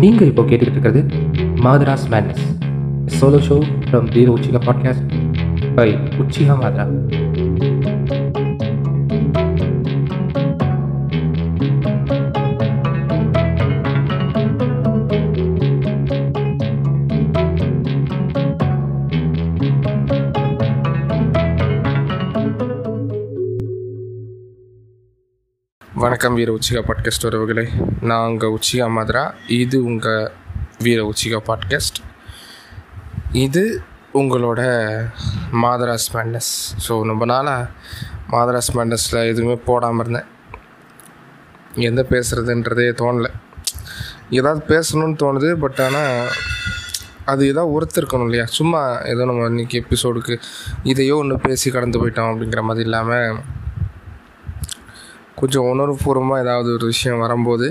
நீங்கள் இப்போ கேட்டுக்கிட்டு இருக்கிறது Madras madness solo show from தீரோ உச்சிகா பாட்காஸ்ட் பை உச்சிகா மாதரா வணக்கம் வீர உச்சிகா பாட்காஸ்ட் உறவுகளே. நான் உங்கள் உச்சிகா மதுரா. இது உங்கள் வீர உச்சிகா பாட்காஸ்ட் இது உங்களோட மாதராஸ் மேண்டஸ் ஸோ ரொம்ப நாளாக மாதராஸ் மேண்டஸில் எதுவுமே போடாமல் இருந்தேன். எந்த பேசுகிறதுன்றதே தோணலை. ஏதாவது பேசணும்னு தோணுது பட் ஆனால் அது ஏதாவது ஒருத்தருக்கணும் இல்லையா? சும்மா ஏதோ நம்ம இன்றைக்கி எபிசோடுக்கு இதையோ ஒன்று பேசி கடந்து போயிட்டோம் அப்படிங்கிற மாதிரி இல்லாமல் கொஞ்சம் உணர்வுபூர்வமாக ஏதாவது ஒரு விஷயம் வரும்போது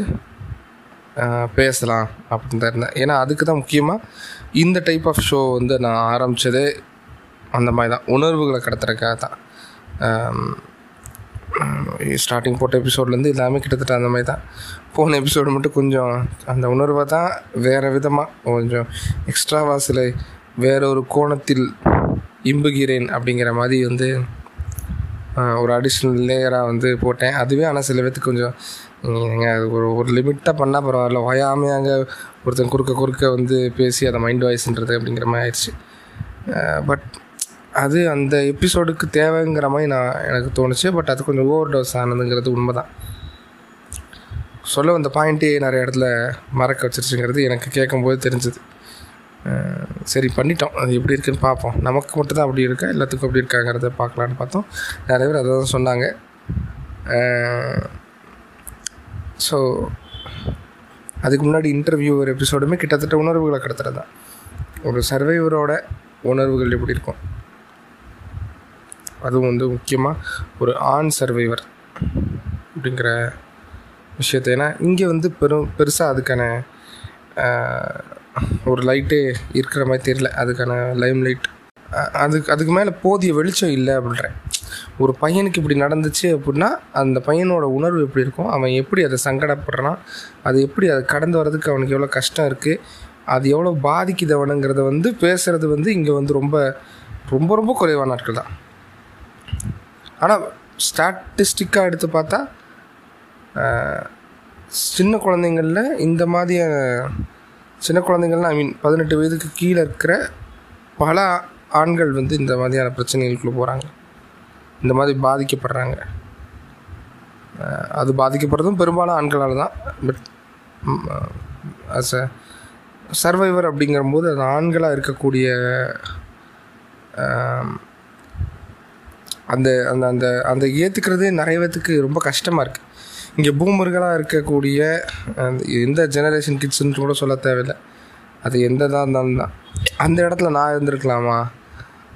பேசலாம் அப்படின்னு தான் இருந்தேன். ஏன்னா அதுக்கு தான் முக்கியமாக இந்த டைப் ஆஃப் ஷோ வந்து நான் ஆரம்பித்ததே அந்த மாதிரி தான். உணர்வுகளை கடத்துறதுக்காக தான். ஸ்டார்டிங் போட்ட எபிசோட்லேருந்து எல்லாமே கிட்டத்தட்ட அந்த மாதிரி தான். போன எபிசோடு மட்டும் கொஞ்சம் அந்த உணர்வை தான் வேறு விதமாக கொஞ்சம் எக்ஸ்ட்ராவா சில வேற ஒரு கோணத்தில் இம்புகிறேன் அப்படிங்கிற மாதிரி வந்து ஒரு அடிஷ்னல் லேயராக வந்து போட்டேன். அதுவே ஆனால் சில பேர்த்துக்கு கொஞ்சம் நீங்கள் ஒரு ஒரு லிமிட்டாக பண்ணால் பரவாயில்ல. ஓயாமையாக ஒருத்தன் குறுக்க குறுக்க வந்து பேசி அதை மைண்ட் வாய்ஸ்ன்றது அப்படிங்கிற மாதிரி ஆயிடுச்சு. பட் அது அந்த எபிசோடுக்கு தேவைங்கிற மாதிரி நான் எனக்கு தோணுச்சு. பட் அது கொஞ்சம் ஓவர் டோஸ் ஆனதுங்கிறது உண்மை தான் சொல்ல வந்த பாயிண்ட்டே நிறைய இடத்துல மறக்க வச்சிருச்சுங்கிறது எனக்கு கேட்கும்போது தெரிஞ்சுது. சரி பண்ணிட்டோம். அது எப்படி இருக்குன்னு பார்ப்போம். நமக்கு மட்டும் தான் அப்படி இருக்கா? எல்லாத்துக்கும் அப்படி இருக்காங்கிறத பார்க்கலான்னு பார்த்தோம். நிறைய பேர் அதை தான் சொன்னாங்க ஸோ அதுக்கு முன்னாடி இன்டர்வியூ ஒரு எபிசோடுமே கிட்டத்தட்ட உணர்வுகளை கடத்துறது தான். ஒரு சர்வைவரோட உணர்வுகள் எப்படி இருக்கும்? அதுவும் வந்து முக்கியமாக ஒரு ஆண் சர்வைவர் அப்படிங்கிற விஷயத்தை. ஏன்னா இங்கே வந்து பெரும் பெருசாக அதுக்கான ஒரு லைட்டே இருக்கிற மாதிரி தெரியல. அதுக்கான லைம் லைட் அதுக்கு அதுக்கு மேலே போதிய வெளிச்சம் இல்லை அப்படின்றேன். ஒரு பையனுக்கு இப்படி நடந்துச்சு அப்படின்னா அந்த பையனோட உணர்வு எப்படி இருக்கும்? அவன் எப்படி அதை சங்கடப்படுறான்? அது எப்படி அதை கடந்து வர்றதுக்கு அவனுக்கு எவ்வளோ கஷ்டம் இருக்குது அது எவ்வளோ பாதிக்குது அவனுங்கிறத வந்து பேசுகிறது வந்து இங்கே வந்து ரொம்ப ரொம்ப ரொம்ப குறைவான நாட்கள் தான். ஆனால் ஸ்டாட்டிஸ்டிக்காக எடுத்து பார்த்தா சின்ன குழந்தைங்களில் இந்த மாதிரியான சின்ன குழந்தைங்கள்லாம் ஐ மீன் பதினெட்டு வயதுக்கு கீழே இருக்கிற பல ஆண்கள் வந்து இந்த மாதிரியான பிரச்சனைகளுக்குள்ளே போகிறாங்க இந்த மாதிரி பாதிக்கப்படுறாங்க. அது பாதிக்கப்படுறதும் பெரும்பாலும் ஆண்களால் தான். பட் அஸ் அ சர்வைவர் அப்படிங்கிறபோது அது ஆண்களாக இருக்கக்கூடிய அந்த அந்த அந்த அந்த ஏற்றுக்கிறதே நிறைய பேத்துக்கு ரொம்ப கஷ்டமாக இருக்குது இங்கே பூமர்களாக இருக்கக்கூடிய அந்த எந்த ஜெனரேஷன் கிட்ஸ்ன்னு கூட சொல்ல தேவையில்லை. அது எந்த தான் இருந்தாலும் தான். அந்த இடத்துல நான் இருந்திருக்கலாமா?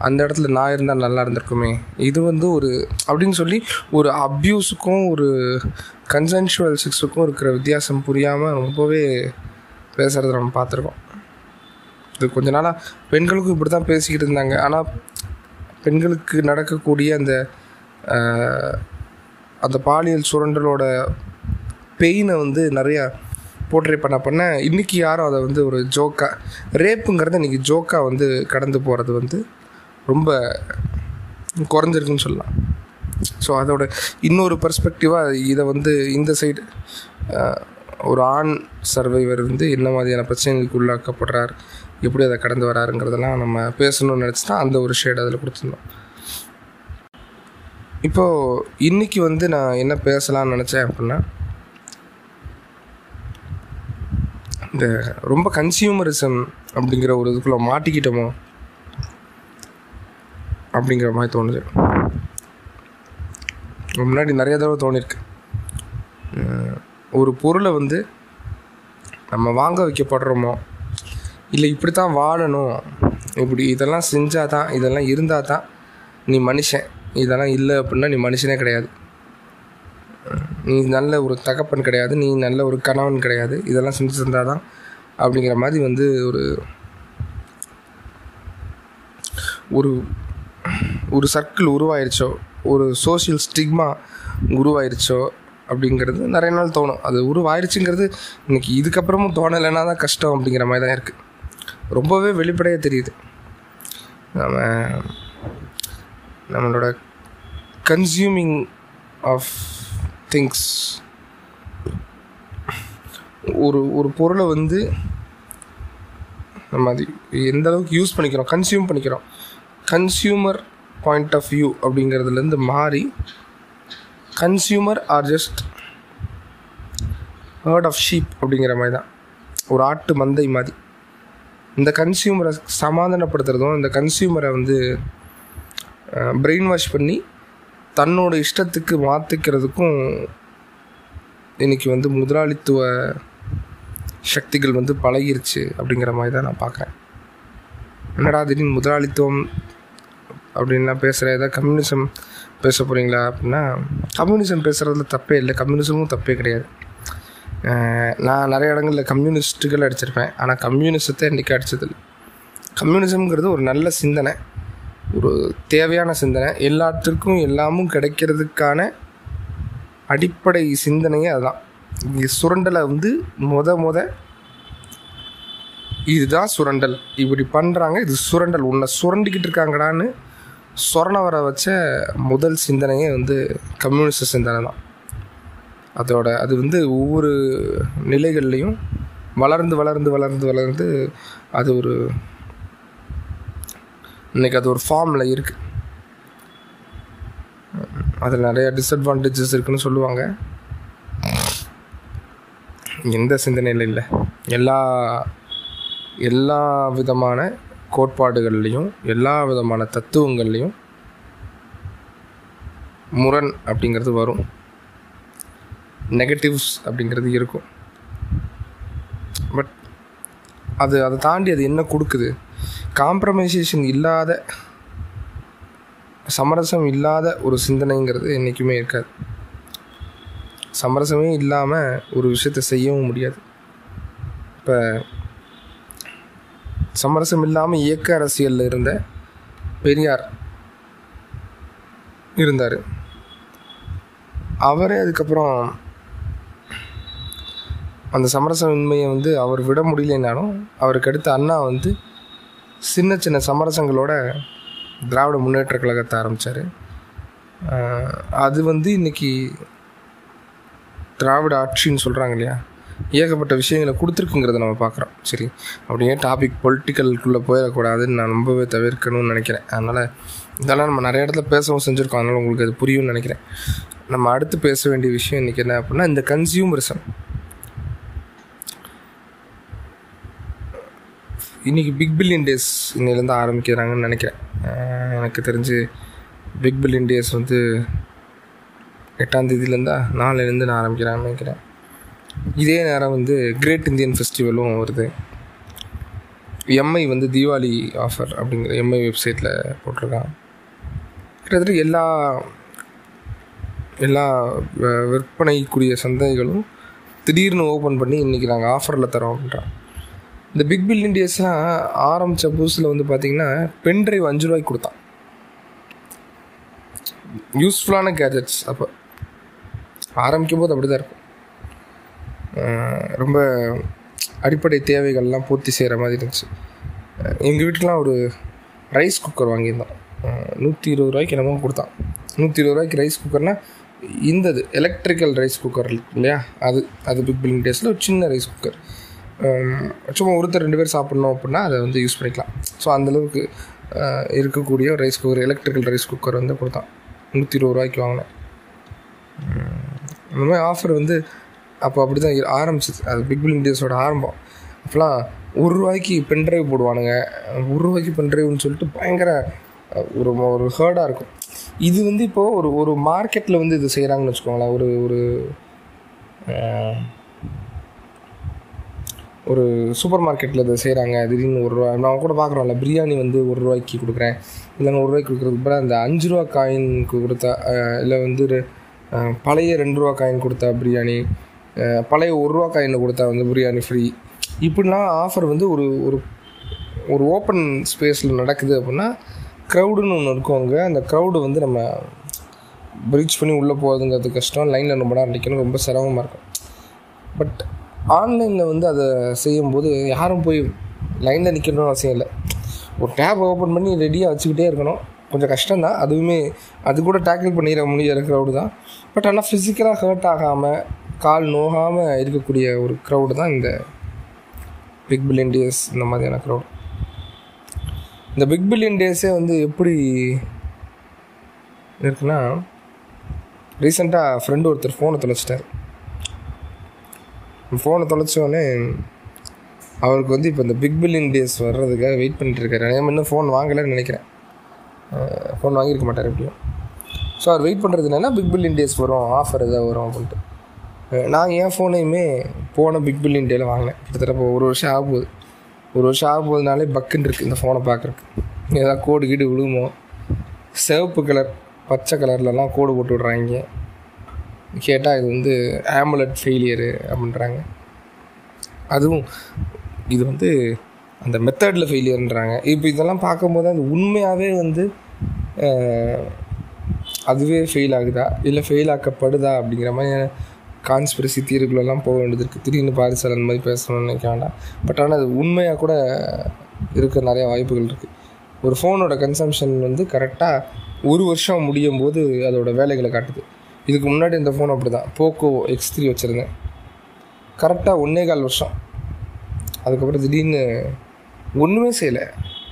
அந்த இடத்துல நான் இருந்தால் நல்லா இருந்திருக்குமே. இது வந்து ஒரு அப்படின்னு சொல்லி ஒரு அப்யூஸுக்கும் ஒரு கன்சென்ஷுவல் செக்ஸுக்கும் இருக்கிற வித்தியாசம் புரியாமல் ரொம்பவே பேசுகிறத நம்ம பார்த்துருக்கோம். இது கொஞ்ச நாளாக பெண்களுக்கும் இப்படி தான் பேசிக்கிட்டு இருந்தாங்க. ஆனால் பெண்களுக்கு நடக்கக்கூடிய அந்த அந்த பாலியல் சுரண்டலோட பெயினை வந்து நிறையா போர்ட்ரே பண்ண பண்ண இன்றைக்கி யாரும் அதை வந்து ஒரு ஜோக்காக ரேப்புங்கிறத இன்றைக்கி ஜோக்காக வந்து கடந்து போகிறது வந்து ரொம்ப குறைஞ்சிருக்குன்னு சொல்லலாம். ஸோ அதோட இன்னொரு பர்ஸ்பெக்டிவாக இதை வந்து இந்த சைடு ஒரு ஆண் சர்வைவர் வந்து என்ன மாதிரியான பிரச்சனைகளுக்கு உள்ளாக்கப்படுறார் எப்படி அதை கடந்து வராருங்கிறதெல்லாம் நம்ம பேசணும்னு நினச்சினா அந்த ஒரு ஷேட் அதில் கொடுத்துருந்தோம். இப்போது இன்னைக்கு வந்து நான் என்ன பேசலாம்னு நினச்சேன் அப்படின்னா இந்த ரொம்ப கன்சியூமரிசம் அப்படிங்கிற ஒரு இதுக்குள்ளே மாட்டிக்கிட்டோமோ அப்படிங்கிற மாதிரி தோணுது. முன்னாடி நிறைய தடவை தோணிருக்கு. ஒரு பொருளை வந்து நம்ம வாங்க வைக்கப்படுறோமோ இல்லை இப்படி தான் வாழணும் இப்படி இதெல்லாம் செஞ்சால் தான் இதெல்லாம் இருந்தால் தான் நீ மனுஷன். இதெல்லாம் இல்லை அப்படின்னா நீ மனுஷனே கிடையாது. நீ நல்ல ஒரு தகப்பன் கிடையாது நீ நல்ல ஒரு கணவன் கிடையாது. இதெல்லாம் செஞ்சு தந்தால் தான் அப்படிங்கிற மாதிரி வந்து ஒரு ஒரு ஒரு சர்க்கிள் உருவாயிருச்சோ ஒரு சோஷியல் ஸ்டிக்மா உருவாயிருச்சோ அப்படிங்கிறது நிறைய நாள் தோணும். அது உருவாயிருச்சுங்கிறது இன்னைக்கு இதுக்கப்புறமும் தோணலைன்னா தான் கஷ்டம் அப்படிங்கிற மாதிரி தான் இருக்குது ரொம்பவே வெளிப்படையாக தெரியுது. நம்ம நம்மளோட கன்சியூமிங் ஆஃப் திங்ஸ் ஒரு ஒரு பொருளை வந்து நம்ம அது எந்த அளவுக்கு யூஸ் பண்ணிக்கிறோம் கன்சியூம் பண்ணிக்கிறோம். கன்சியூமர் பாயிண்ட் ஆஃப் வியூ அப்படிங்கிறதுலேருந்து மாறி consumer are just herd of sheep அப்படிங்கிற மாதிரி தான். ஒரு ஆட்டு மந்தை மாதிரி. இந்த கன்சியூமரை சமாதானப்படுத்துறதும் இந்த கன்சியூமரை வந்து பிரெயின் வாஷ் பண்ணி தன்னோட இஷ்டத்துக்கு மாற்றிக்கிறதுக்கும் இன்றைக்கி வந்து முதலாளித்துவ சக்திகள் வந்து பழகிருச்சு அப்படிங்கிற மாதிரி தான் நான் பார்க்குறேன். என்னடா திடீர்னு முதலாளித்துவம் அப்படின்லாம் பேசுகிற ஏதாவது கம்யூனிசம் பேச போகிறீங்களா அப்படின்னா கம்யூனிசம் பேசுகிறதுல தப்பே இல்லை. கம்யூனிசமும் தப்பே கிடையாது. நான் நிறைய இடங்களில் கம்யூனிஸ்ட்டுகள் அடிச்சிருப்பேன். ஆனால் கம்யூனிசத்தை இன்றைக்கி அடித்ததில்லை கம்யூனிசம்ங்கிறது ஒரு நல்ல சிந்தனை. ஒரு தேவையான சிந்தனை. எல்லாத்திற்கும் எல்லாமும் கிடைக்கிறதுக்கான அடிப்படை சிந்தனையே அதுதான். இங்கே சுரண்டலை வந்து முத முத இதுதான் சுரண்டல். இப்படி பண்ணுறாங்க இது சுரண்டல். உன்னை சுரண்டிக்கிட்டு இருக்காங்கடான்னு சொரண வர வச்ச முதல் சிந்தனையே வந்து கம்யூனிஸ்ட சிந்தனை தான். அதோட அது வந்து ஒவ்வொரு நிலைகள்லையும் வளர்ந்து வளர்ந்து வளர்ந்து வளர்ந்து அது ஒரு இன்றைக்கி அது ஒரு ஃபார்மில் இருக்குது அதில் நிறையா டிஸ்அட்வான்டேஜஸ் இருக்குன்னு சொல்லுவாங்க. எந்த சிந்தனையில் இல்லை. எல்லா எல்லா விதமான கோட்பாடுகள்லையும் எல்லா விதமான தத்துவங்கள்லையும் முரண் அப்படிங்கிறது வரும். நெகட்டிவ்ஸ் அப்படிங்கிறது இருக்கும். பட் அது அதை தாண்டி அது என்ன கொடுக்குது? காம்ப்ரமைசேஷன் இல்லாத சமரசம் இல்லாத ஒரு சிந்தனைங்கிறது என்றைக்குமே இருக்காது. சமரசமே இல்லாமல் ஒரு விஷயத்தை செய்யவும் முடியாது. இப்போ சமரசம் இல்லாமல் இயக்க அரசியலில் இருந்த பெரியார் இருந்தார். அவரே அதுக்கப்புறம் அந்த சமரசமின்மையை வந்து அவர் விட முடியலைனாலும் அவருக்கு அடுத்த அண்ணா வந்து சின்ன சின்ன சமரசங்களோட திராவிட முன்னேற்ற கழகத்தை ஆரம்பித்தார் அது வந்து இன்னைக்கு திராவிட ஆட்சின்னு சொல்கிறாங்க இல்லையா? ஏகப்பட்ட விஷயங்களை கொடுத்துருக்குங்கிறத நம்ம பார்க்குறோம். சரி அப்படியே டாபிக் பொலிட்டிக்கலுக்குள்ளே போயிடக்கூடாதுன்னு நான் ரொம்பவே தவிர்க்கணும்னு நினைக்கிறேன். அதனால் இதெல்லாம் நம்ம நிறைய இடத்துல பேசவும் செஞ்சுருக்கோம். அதனால் உங்களுக்கு அது புரியும்னு நினைக்கிறேன். நம்ம அடுத்து பேச வேண்டிய விஷயம் இன்றைக்கி என்ன அப்படின்னா இந்த கன்சியூமரிசம் இன்றைக்கி பிக் பில்லியன் டேஸ் இன்னிலேருந்து ஆரம்பிக்கிறாங்கன்னு நினைக்கிறேன். எனக்கு தெரிஞ்சு பிக் பில்லியன் டேஸ் வந்து எட்டாம் தேதியிலேருந்தா நாலுலேருந்து நான் ஆரம்பிக்கிறான்னு நினைக்கிறேன். இதே நேரம் வந்து கிரேட் இந்தியன் ஃபெஸ்டிவலும் வருது. எம்ஐ வந்து தீபாவளி ஆஃபர் அப்படிங்கிற எம்ஐ வெப்சைட்டில் போட்டிருக்கான் கிட்டத்தட்ட எல்லா எல்லா வ- விற்பனைக்குரிய சந்தைகளும் திடீர்னு ஓப்பன் பண்ணி இன்றைக்கி நாங்கள் ஆஃபரில் தரோம் அப்படின்றான் இந்த பிக் பில்லியன் டேஸ்லாம் ஆரம்பித்த புதுசில் வந்து பார்த்தீங்கன்னா பென் ட்ரைவ் அஞ்சு ரூபாய்க்கு கொடுத்தான். யூஸ்ஃபுல்லான கேஜெட்ஸ் அப்போ ஆரம்பிக்கும் போது அப்படி தான் இருக்கும் ரொம்ப அடிப்படை தேவைகள்லாம் பூர்த்தி செய்கிற மாதிரி இருந்துச்சு. எங்கள் வீட்டுக்கெலாம் ஒரு ரைஸ் குக்கர் வாங்கியிருந்தோம். நூற்றி இருபது ரூபாய்க்கு என்னமோ கொடுத்தான். நூற்றி இருபது ரூபாய்க்கு ரைஸ் குக்கர்னால் இந்தது எலக்ட்ரிக்கல் ரைஸ் குக்கர் இல்லையா? அது அது பிக் பில்லிங் டேஸில் ஒரு சின்ன ரைஸ் குக்கர் சும்மா ஒருத்தர் ரெண்டு பேர் சாப்பிட்ணும் அப்படின்னா அதை வந்து யூஸ் பண்ணிக்கலாம். ஸோ அந்தளவுக்கு இருக்கக்கூடிய rice cooker electrical rice cooker வந்து கொடுத்தான். நூற்றி இருபது ரூபாய்க்கு வாங்கினேன். இந்த மாதிரி ஆஃபர் வந்து அப்போ அப்படி தான் ஆரம்பிச்சிது. அது பிக் பில்லிங் டேஸோட ஆரம்பம். அப்போலாம் ஒரு ரூபாய்க்கு பென்ட்ரைவ் போடுவானுங்க. ஒரு ரூபாய்க்கு பென்ட்ரைவ்னு சொல்லிட்டு பயங்கர ஒரு ஒரு ஹேர்டாக இருக்கும். இது வந்து இப்போது ஒரு ஒரு மார்க்கெட்டில் வந்து இது செய்கிறாங்கன்னு வச்சுக்கோங்களேன். ஒரு ஒரு ஒரு சூப்பர் மார்க்கெட்டில் இதை செய்கிறாங்க திடீர்னு ஒரு ரூபா நான் கூட பார்க்குறோம்ல பிரியாணி வந்து ஒரு ரூபாய்க்கு கொடுக்குறேன். இல்லைன்னா ஒரு ரூபாய்க்கு கொடுக்குறதுக்கு பதிலா அந்த அஞ்சு ரூபா காயின்க்கு கொடுத்தா இல்லை வந்து பழைய ரெண்டு ரூபா காயின் கொடுத்தா பிரியாணி பழைய ஒரு ரூபா காயின் கொடுத்தா வந்து பிரியாணி ஃப்ரீ இப்படிலாம் ஆஃபர் வந்து ஒரு ஒரு ஒரு ஓப்பன் ஸ்பேஸில் நடக்குது அப்படின்னா க்ரௌடுன்னு ஒன்று இருக்கும் அங்கே. அந்த க்ரௌடு வந்து நம்ம ப்ரீச் பண்ணி உள்ளே போகிறதுங்கிறது கஷ்டம். லைனில் ரொம்ப நேரம் நிற்கணும் ரொம்ப சிரமமாக இருக்கும். பட் ஆன்லைனில் வந்து அதை செய்யும்போது யாரும் போய் லைனில் நிற்கணும்னு அவசியம் இல்லை. ஒரு டேப் ஓப்பன் பண்ணி ரெடியாக வச்சுக்கிட்டே இருக்கணும். கொஞ்சம் கஷ்டம்தான். அதுவுமே அது கூட டேக்கிள் பண்ணிட முடியிற க்ரௌடு தான். பட் ஆனால் ஃபிசிக்கலாக ஹர்ட் ஆகாமல் கால் நோகாமல் இருக்கக்கூடிய ஒரு க்ரௌடு தான் இந்த பிக் பில்லியன் டேஸ் இந்த மாதிரியான க்ரௌட் இந்த பிக் பில்லியன் டேஸே வந்து எப்படி இருக்குன்னா ரீசெண்டாக ஃப்ரெண்டு ஒருத்தர் ஃபோனை தொலைச்சிட்டார். ஃபோனை தொலைச்சோடனே அவருக்கு வந்து இப்போ இந்த பிக் பில்லியன் டேஸ் வர்றதுக்காக வெயிட் பண்ணிட்டு இருக்காரு. இன்னும் ஃபோன் வாங்கலைன்னு நினைக்கிறேன். ஃபோன் வாங்கியிருக்க மாட்டார் எப்படியும். ஸோ அவர் வெயிட் பண்ணுறது என்னென்னா பிக் பில்லியன் டேஸ் வரும் ஆஃபர் எதாவது வரும் அப்படின்ட்டு. நான் என் ஃபோனையுமே போன பிக் பில்லியன் டேல வாங்கினேன். கிட்டத்தட்ட இப்போ ஒரு வருஷம் ஆக போகுது ஒரு வருஷம் ஆக போகுதுனாலே பக்குன்னு இருக்குது இந்த ஃபோனை பார்க்குறக்கு ஏதாவது கோடு கீடு விழுமோ சிவப்பு கலர் பச்சை கலர்லலாம் கோடு போட்டு விட்றாங்க. கேட்டால் இது வந்து ஆம்புலட் ஃபெயிலியரு அப்படின்றாங்க. அதுவும் இது வந்து அந்த மெத்தடில் ஃபெயிலியர்ன்றாங்க இப்போ இதெல்லாம் பார்க்கும்போது அது உண்மையாகவே வந்து அதுவே ஃபெயில் ஆகுதா? இல்லை ஃபெயில் ஆக்கப்படுதா? அப்படிங்கிற மாதிரி கான்ஸ்பிரசி தியரிக்குள்ளெல்லாம் போக வேண்டியது இருக்குது திடீர்னு பாரிசால் அந்த மாதிரி பேசணும்னு நினைக்க வேண்டாம். பட் ஆனால் அது உண்மையாக கூட இருக்க நிறைய வாய்ப்புகள் இருக்குது ஒரு ஃபோனோட கன்சம்ஷன் வந்து கரெக்டாக ஒரு வருஷம் முடியும் போது அதோட வேலைகளை காட்டுது. இதுக்கு முன்னாடி இந்த ஃபோன் அப்படி தான் போக்கோ எக்ஸ் த்ரீ வச்சுருந்தேன் கரெக்டாக ஒன்றே கால் வருஷம். அதுக்கப்புறம் திடீர்னு ஒன்றுமே செய்யலை.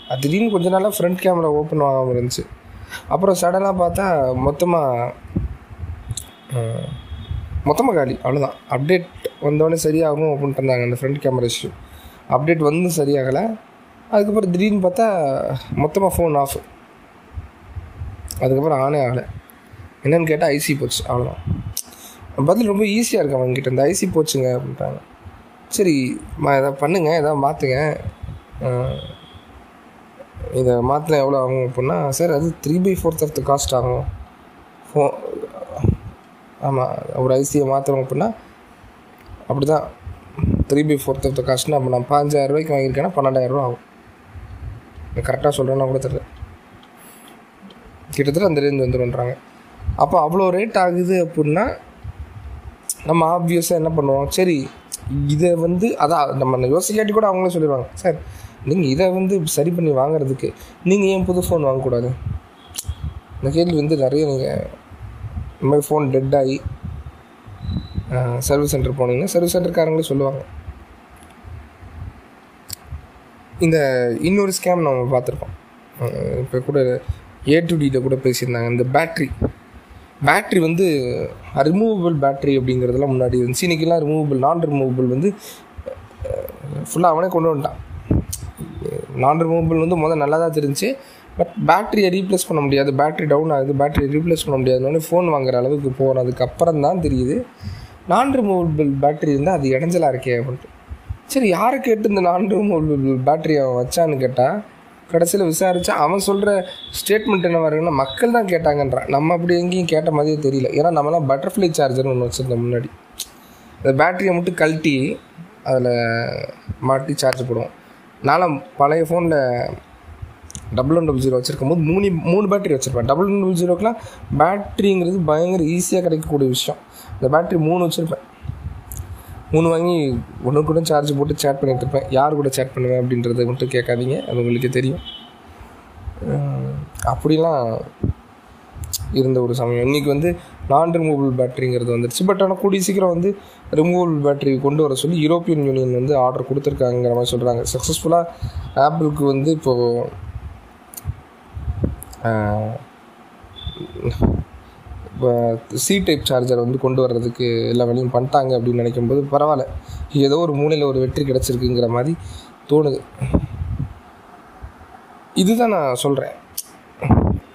அது திடீர்னு கொஞ்ச நாளாக ஃப்ரண்ட் கேமரா ஓப்பன் ஆகாமல் இருந்துச்சு. அப்புறம் சடனாக பார்த்தா மொத்தமாக மொத்தமாக காலி. அவ்வளோதான் அப்டேட் வந்தோடனே சரியாகும் ஓப்பன் பண்ணாங்க அந்த ஃப்ரண்ட் கேமரா இஷ்யூ அப்டேட் வந்து சரியாகலை. அதுக்கப்புறம் திடீர்னு பார்த்தா மொத்தமாக ஃபோன் ஆஃப் அதுக்கப்புறம் ஆனே ஆகலை. என்னன்னு கேட்டால் ஐசி போச்சு அவ்வளோதான் பதில் ரொம்ப ஈஸியாக இருக்கு அவங்ககிட்ட இந்த ஐசி போச்சுங்க அப்படின்ட்டாங்க சரி மா எதாவது பண்ணுங்க எதாவது மாற்றுங்க இதை மாற்றினா எவ்வளோ ஆகும் அப்படின்னா சார் அது three by fourth of the cost ஆகும். ஃபோ ஆமாம் ஒரு ஐசியை மாற்றுறோம் அப்படின்னா அப்படி தான் three by fourth of the காஸ்ட்னா அப்போ நான் பாஞ்சாயிரம் ரூபாய்க்கு வாங்கியிருக்கேன்னா பன்னெண்டாயிரரூவா ஆகும். கரெக்டாக சொல்கிறேன்னா கூட தெரியல. கிட்டத்தட்ட அந்த ரேஞ்ச் வந்துடும்ன்றாங்க அப்போ அவ்வளோ ரேட் ஆகுது அப்படின்னா நம்ம ஆப்வியஸாக என்ன பண்ணுவோம்? சரி இதை வந்து அதான் நம்ம யோசிக்காட்டி கூட அவங்களே சொல்லிடுவாங்க சார் நீங்கள் இதை வந்து சரி பண்ணி வாங்குறதுக்கு நீங்கள் ஏன் புது ஃபோன் வாங்கக்கூடாது? இந்த கேள்வி வந்து நிறைய நீங்கள் இந்த மாதிரி ஃபோன் டெட் ஆகி சர்வீஸ் சென்டர் போனீங்கன்னா சர்வீஸ் சென்டர்காரங்களே சொல்லுவாங்க. இந்த இன்னொரு ஸ்கேம் நம்ம பார்த்துருக்கோம். இப்போ கூட ஏ டு டியில் கூட பேசியிருந்தாங்க. இந்த பேட்ரி பேட்ரி வந்து ரிமூவபிள் பேட்ரி அப்படிங்கிறதுலாம் முன்னாடி இருந்துச்சு. இன்றைக்கெல்லாம் ரிமூவபிள் நான் ரிமூவபிள் வந்து ஃபுல்லாக அவனே கொண்டு வந்துட்டான். நான் ரிமூவபிள் வந்து முதல் நல்லா தான் தெரிஞ்சு பட் பேட்டரியை ரீப்ளேஸ் பண்ண முடியாது. பேட்டரி டவுன் ஆகுது. பேட்டரியை ரீப்ளேஸ் பண்ண முடியாதுன்னு ஃபோன் வாங்குற அளவுக்கு போனதுக்கு அப்புறம் தான் தெரியுது. நான் ரிமூவபிள் பேட்டரி இருந்தால் அது இடைஞ்சலாக இருக்கே அப்படின்ட்டு. சரி யாரை கேட்டு இந்த நான் ரிமூவபிள் பேட்டரி அவன் வச்சான்னு கேட்டால் கடைசியில் விசாரித்தா அவன் சொல்கிற ஸ்டேட்மெண்ட் என்ன வருதுன்னா மக்கள் தான் கேட்டாங்கன்றான் நம்ம அப்படி எங்கேயும் கேட்ட மாதிரியே தெரியல. ஏன்னா நம்மலாம் பட்டர்ஃப்ளை சார்ஜர்னு ஒன்று வச்சுருந்தோம் முன்னாடி. அந்த பேட்டரியை மட்டும் கழட்டி அதில் மாட்டி சார்ஜ் போடுவோம். நானும் பழைய ஃபோனில் டபுள் ஒன் டபுள் ஜீரோ வச்சுருக்கும் போது மூணு மூணு பேட்டரி வச்சுருப்பேன். டபுள் ஒன் டபுள் ஜீரோக்கெலாம் பேட்டரிங்கிறது பயங்கர ஈஸியாக கிடைக்கக்கூடிய விஷயம். இந்த பேட்டரி மூணு வச்சுருப்பேன். மூணு வாங்கி ஒன்று கூட சார்ஜ் போட்டு சேட் பண்ணிட்டு இருப்பேன். யார் கூட சேட் பண்ணுவேன் அப்படின்றத மட்டும் கேட்காதீங்க. அது உங்களுக்கு தெரியும். அப்படிலாம் இருந்த ஒரு சமயம். இன்றைக்கி வந்து நான் ரிமூவபிள் பேட்டரிங்கிறது வந்துருச்சு. பட் ஆனால் கூடிய சீக்கிரம் வந்து ரிமூவபிள் பேட்டரி கொண்டு வர சொல்லி யூரோப்பியன் யூனியன் வந்து ஆர்டர் கொடுத்துருக்காங்கிற மாதிரி சொல்கிறாங்க சக்ஸஸ்ஃபுல்லாக ஆப்பிளுக்கு வந்து இப்போது சி டைப் சார்ஜர் வந்து கொண்டு வர்றதுக்கு எல்லா வேலையும் பண்ணிட்டாங்க அப்படின்னு நினைக்கும்போது பரவாயில்ல. ஏதோ ஒரு மூலையில் ஒரு வெற்றி கிடச்சிருக்குங்கிற மாதிரி தோணுது. இதுதான் நான் சொல்கிறேன்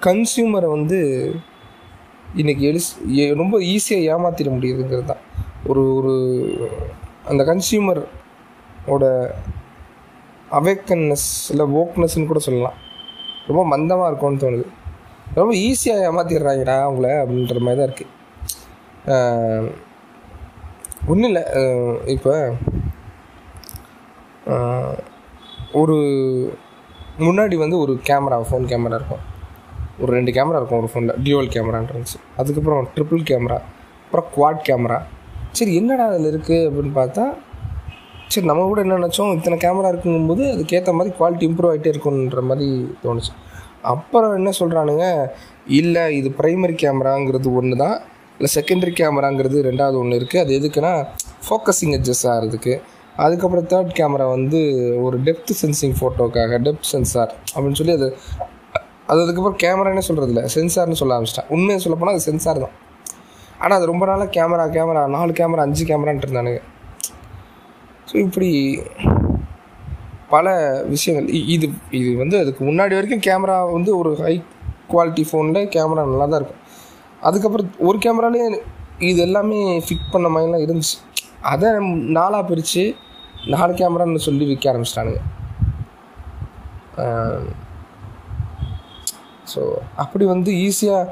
கன்சியூமரை வந்து இன்றைக்கி எலிஸ் ஏ- ரொம்ப ஈஸியாக ஏமாற்றிட முடியுதுங்கிறது தான். ஒரு ஒரு அந்த கன்சியூமர் ஓட அவேக்கன்னஸ் இல்லை ஓக்னஸ்ன்னு கூட சொல்லலாம். ரொம்ப மந்தமாக இருக்கும்னு தோணுது. ரொம்ப ஈஸியாக ஏமாற்றிடுறாங்கடா அவங்கள அப்படின்ற மாதிரி தான் இருக்குது ஒன்றும் இல்லை இப்போ ஒரு முன்னாடி வந்து ஒரு கேமரா ஃபோன் கேமரா இருக்கும். ஒரு ரெண்டு கேமரா இருக்கும் ஒரு ஃபோனில் டியூவல் கேமரான்னு இருந்துச்சு. அதுக்கப்புறம் ட்ரிபிள் கேமரா அப்புறம் குவாட் கேமரா சரி என்னடா அதில் இருக்குது அப்படின்னு பார்த்தா சரி நம்ம கூட என்ன நினச்சோம் இத்தனை கேமரா இருக்குங்கும்போது அதுக்கேற்ற மாதிரி குவாலிட்டி இம்ப்ரூவ் ஆகிட்டே இருக்குன்ற மாதிரி தோணுச்சு. அப்புறம் என்ன சொல்கிறானுங்க இல்லை இது ப்ரைமரி கேமராங்கிறது ஒன்று தான். இல்லை செகண்டரி கேமராங்கிறது ரெண்டாவது ஒன்று இருக்குது அது எதுக்குன்னா ஃபோக்கஸிங் அட்ஜஸ்ட் ஆகிறதுக்கு. அதுக்கப்புறம் தேர்ட் கேமரா வந்து ஒரு டெப்த் சென்சிங் ஃபோட்டோக்காக டெப்த் சென்சார் அப்படின்னு சொல்லி அது அது அதுக்கப்புறம் கேமரானே சொல்கிறது இல்லை சென்சார்னு சொல்ல ஆரம்பிச்சிட்டேன். உண்மையை சொல்ல போனால் அது சென்சார் தான். ஆனால் அது ரொம்ப நாளாக கேமரா கேமரா நாலு கேமரா அஞ்சு கேமரான்ட்டு இருந்தானுங்க. ஸோ இப்படி பல விஷயங்கள். இ- இது இது வந்து அதுக்கு முன்னாடி வரைக்கும் கேமரா வந்து ஒரு ஹை குவாலிட்டி ஃபோனில் கேமரா நல்லா தான் இருக்கும். அதுக்கப்புறம் ஒரு கேமராலே இது எல்லாமே ஃபிட் பண்ண மாதிரிலாம் இருந்துச்சு. அதை நாளாக பிரித்து நாலு கேமரான்னு சொல்லி விற்க ஆரம்பிச்சிட்டானுங்க. ஸோ அப்படி வந்து ஈஸியாக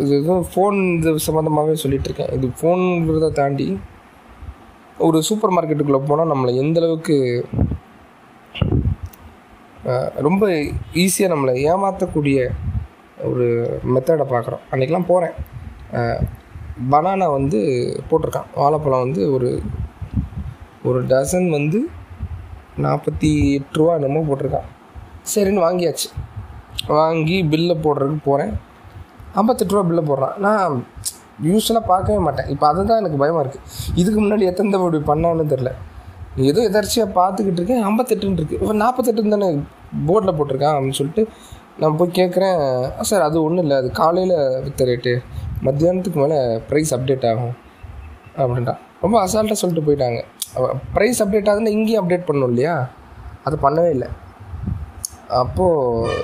இது எதுவும் ஃபோன் இது சம்மந்தமாகவே சொல்லிகிட்ருக்கேன் இருக்கேன். இது ஃபோனுங்கிறத தாண்டி ஒரு சூப்பர் மார்க்கெட்டுக்குள்ளே போனால் நம்மளை எந்தளவுக்கு ரொம்ப ஈஸியாக நம்மளை ஏமாற்றக்கூடிய ஒரு மெத்தடை பார்க்குறோம். அன்றைக்கெலாம் போகிறேன் பனானா வந்து போட்டிருக்கான். வாழைப்பழம் வந்து ஒரு ஒரு டசன் வந்து நாற்பத்தி எட்டு ரூபா என்னமோ போட்டிருக்கான். சரின்னு வாங்கியாச்சு. வாங்கி பில்லை போடுறதுக்கு போகிறேன் ஐம்பத்தெட்டு ரூபா பில்லை போடுறான். நான் யூஸ்வலாக பார்க்கவே மாட்டேன். இப்போ அதுதான் எனக்கு பயமாக இருக்குது இதுக்கு முன்னாடி எத்தனை தடவை இப்படி பண்ணான்னு தெரில ஏதோ எதர்ச்சியாக பார்த்துக்கிட்டு இருக்கேன். ஐம்பத்தெட்டுன்னு இருக்குது இப்போ நாற்பத்தெட்டுன்னு தானே போர்டில் போட்டிருக்கான் அப்படின்னு சொல்லிட்டு நான் போய் கேட்குறேன் சார் அது ஒன்றும் இல்லை அது காலையில் விற்ற ரேட்டு மத்தியானத்துக்கு மேலே ப்ரைஸ் அப்டேட் ஆகும். அப்படின்ட்டா. ரொம்ப அசால்ட்டாக சொல்லிட்டு போயிட்டாங்க. ப்ரைஸ் அப்டேட் ஆகுதுன்னா இங்கேயும் அப்டேட் பண்ணணும் இல்லையா? அது பண்ணவே இல்லை. அப்போது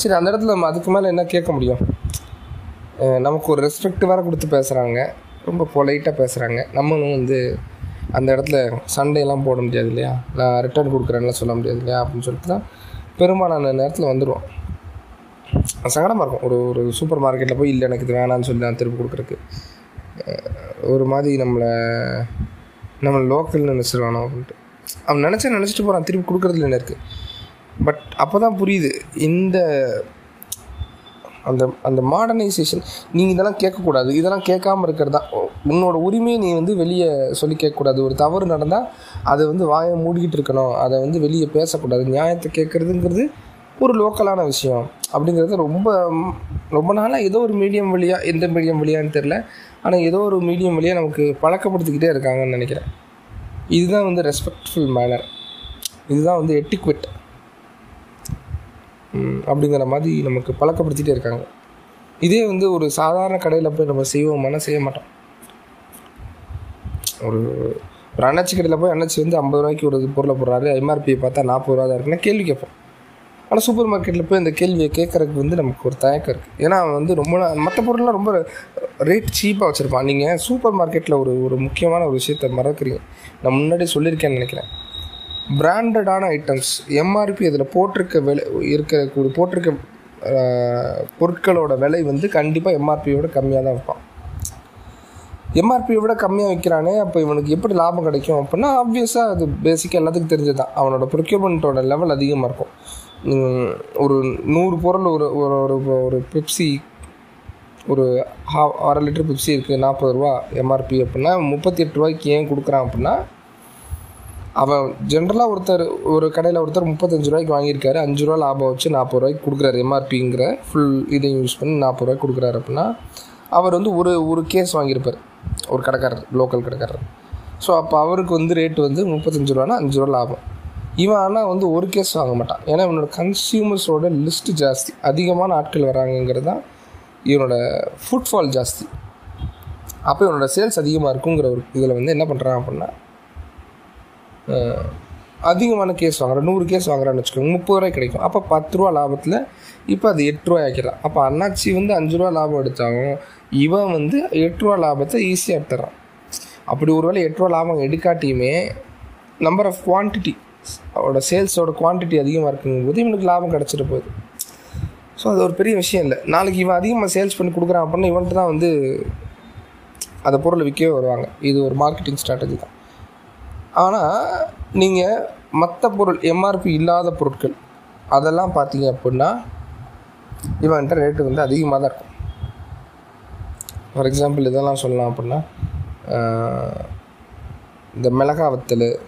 சரி அந்த இடத்துல நம்ம அதுக்கு மேலே என்ன கேட்க முடியும்? நமக்கு ஒரு ரெஸ்பெக்ட் வேறு கொடுத்து பேசுகிறாங்க ரொம்ப பொலைட்டாக பேசுகிறாங்க நம்மளும் வந்து அந்த இடத்துல சண்டையெல்லாம் போட முடியாது இல்லையா? நான் ரிட்டர்ன் கொடுக்குறேன்லாம் சொல்ல முடியாது இல்லையா? அப்படின்னு சொல்லிட்டு தான் பெரும்பாலான நேரத்தில் வந்துடுவோம் சங்கடமாக இருக்கும். ஒரு ஒரு சூப்பர் மார்க்கெட்டில் போய் இல்லை எனக்கு இது வேணான்னு சொல்லி நான் திருப்பி கொடுக்குறக்கு ஒரு மாதிரி நம்மளை நம்ம லோக்கல் நினச்சிருவானோ அப்படின்ட்டு. அவன் நினச்சா நினச்சிட்டு போகிறான் திருப்பி கொடுக்குறதுல என்ன இருக்குது பட் அப்போ தான் புரியுது. இந்த அந்த அந்த மாடர்னைசேஷன் நீங்கள் இதெல்லாம் கேட்கக்கூடாது. இதெல்லாம் கேட்காம இருக்கிறது? தான் உன்னோட உரிமையை நீ வந்து வெளியே சொல்லி கேட்கக்கூடாது. ஒரு தவறு நடந்தால் அதை வந்து வாயை மூடிக்கிட்டு இருக்கணும். அதை வந்து வெளியே பேசக்கூடாது. நியாயத்தை கேட்குறதுங்கிறது ஒரு லோக்கலான விஷயம். அப்படிங்கிறது ரொம்ப ரொம்ப நாளாக ஏதோ ஒரு மீடியம் வழியாக எந்த மீடியம் வழியான்னு தெரில ஆனால் ஏதோ ஒரு மீடியம் வழியாக நமக்கு பழக்கப்படுத்திக்கிட்டே இருக்காங்கன்னு நினைக்கிறேன். இதுதான் வந்து ரெஸ்பெக்ட்ஃபுல் மேனர் இதுதான் வந்து எட்டிக்வெட் அப்படிங்கிற மாதிரி நமக்கு பழக்கப்படுத்திகிட்டே இருக்காங்க. இதே வந்து ஒரு சாதாரண கடையில் போய் நம்ம செய்வோமானா செய்ய மாட்டோம். ஒரு ஒரு அண்ணாச்சி கடையில் போய் அண்ணாச்சி வந்து ஐம்பது ரூபாய்க்கு ஒரு பொருளை போடுறாரு எம்ஆர்பியை பார்த்தா நாற்பது ரூபா தான் இருக்குன்னா கேள்வி கேட்போம். ஆனால் சூப்பர் மார்க்கெட்டில் போய் இந்த கேள்வியை கேட்குறதுக்கு வந்து நமக்கு ஒரு தயக்கம் இருக்குது ஏன்னா அவன் வந்து ரொம்ப மற்ற பொருள்லாம் ரொம்ப ரேட் சீப்பாக வச்சுருப்பான். நீங்கள் சூப்பர் மார்க்கெட்டில் ஒரு ஒரு முக்கியமான ஒரு விஷயத்தை மறக்கிறீங்க. நான் முன்னாடி சொல்லியிருக்கேன்னு நினைக்கிறேன். பிராண்டடான ஐட்டம்ஸ் எம்ஆர்பி இதில் போட்டிருக்க விலை இருக்க போட்டிருக்க பொருட்களோட விலை வந்து கண்டிப்பாக எம்ஆர்பியோட கம்மியாக தான் வைப்பான் எம்ஆர்பியை விட கம்மியாக விற்கிறானே அப்போ இவனுக்கு எப்படி லாபம் கிடைக்கும் அப்படின்னா ஆப்வியஸாக அது பேசிக்காக எல்லாத்துக்கும் தெரிஞ்சது தான் அவனோட ப்ரொக்யூர்மெண்ட்டோட லெவல் அதிகமாக இருக்கும். ஒரு நூறு பொருள் ஒரு ஒரு ஒரு ஒரு பெப்சி ஒரு ஹா அரை லிட்டர் பெப்சி இருக்குது நாற்பது ரூபா எம்ஆர்பி அப்படின்னா முப்பத்தி எட்டு ரூபாய்க்கு ஏன் கொடுக்குறான் அப்படின்னா அவன் ஜென்ரலாக ஒருத்தர் ஒரு கடையில் ஒருத்தர் முப்பத்தஞ்சு ரூபாய்க்கு வாங்கியிருக்காரு. அஞ்சு ரூபா லாபம் வச்சு நாற்பது ரூபாய்க்கு கொடுக்குறாரு எம்ஆர்பிங்கிற ஃபுல் இதையும் யூஸ் பண்ணி நாற்பது ரூபாய்க்கு கொடுக்குறாரு அப்படின்னா அவர் வந்து ஒரு ஒரு கேஸ் வாங்கியிருப்பார். ஒரு கடைக்காரர் லோக்கல் கடைக்காரர். ஸோ அப்போ அவருக்கு வந்து ரேட்டு வந்து முப்பத்தஞ்சு ரூபானா அஞ்சு ரூபா லாபம். இவன் ஆனால் வந்து ஒரு கேஸ் வாங்க மாட்டான். ஏன்னா இவனோட கன்சியூமர்ஸோட லிஸ்ட்டு ஜாஸ்தி. அதிகமான ஆட்கள் வராங்கங்கிறது தான் இவனோட ஃபுட்ஃபால் ஜாஸ்தி. அப்போ இவனோட சேல்ஸ் அதிகமாக இருக்குங்கிற ஒரு இதில் வந்து என்ன பண்ணுறான் அப்படின்னா அதிகமான கேஸ் வாங்குறேன் நூறு கேஸ் வாங்குறான்னு வச்சுக்கோங்க முப்பது ரூபாய் கிடைக்கும். அப்போ பத்து ரூபா லாபத்தில் இப்போ அது எட்டு ரூபாய் ஆக்கிறான் அப்போ அண்ணாச்சி வந்து அஞ்சு ரூபா லாபம் எடுத்தாலும் இவன் வந்து எட்டு ரூபா லாபத்தை ஈஸியாக எடுத்துறான் அப்படி ஒருவேளை எட்டு ரூபா லாபம் எடுக்காட்டியுமே நம்பர் ஆஃப் குவான்டிட்டி அவரோட சேல்ஸோட குவான்டிட்டி அதிகமாக இருக்குங்கும்போது இவனுக்கு லாபம் கிடச்சிட்டு போகுது. ஸோ அது ஒரு பெரிய விஷயம் இல்லை. நாளைக்கு இவன் அதிகமாக சேல்ஸ் பண்ணி கொடுக்குறான் அப்படின்னா இவன்ட்டு தான் வந்து அந்த பொருளை விற்கவே வருவாங்க. இது ஒரு மார்க்கெட்டிங் ஸ்ட்ராட்டஜி தான். ஆனால் நீங்கள் மற்ற பொருள் எம்ஆர்பி இல்லாத பொருட்கள் அதெல்லாம் பார்த்தீங்க அப்படின்னா இவன்கிட்ட ரேட்டு வந்து அதிகமாக தான் இருக்கும். ஃபார் எக்ஸாம்பிள் இதெல்லாம் சொல்லலாம் அப்படின்னா இந்த மிளகா வத்தல்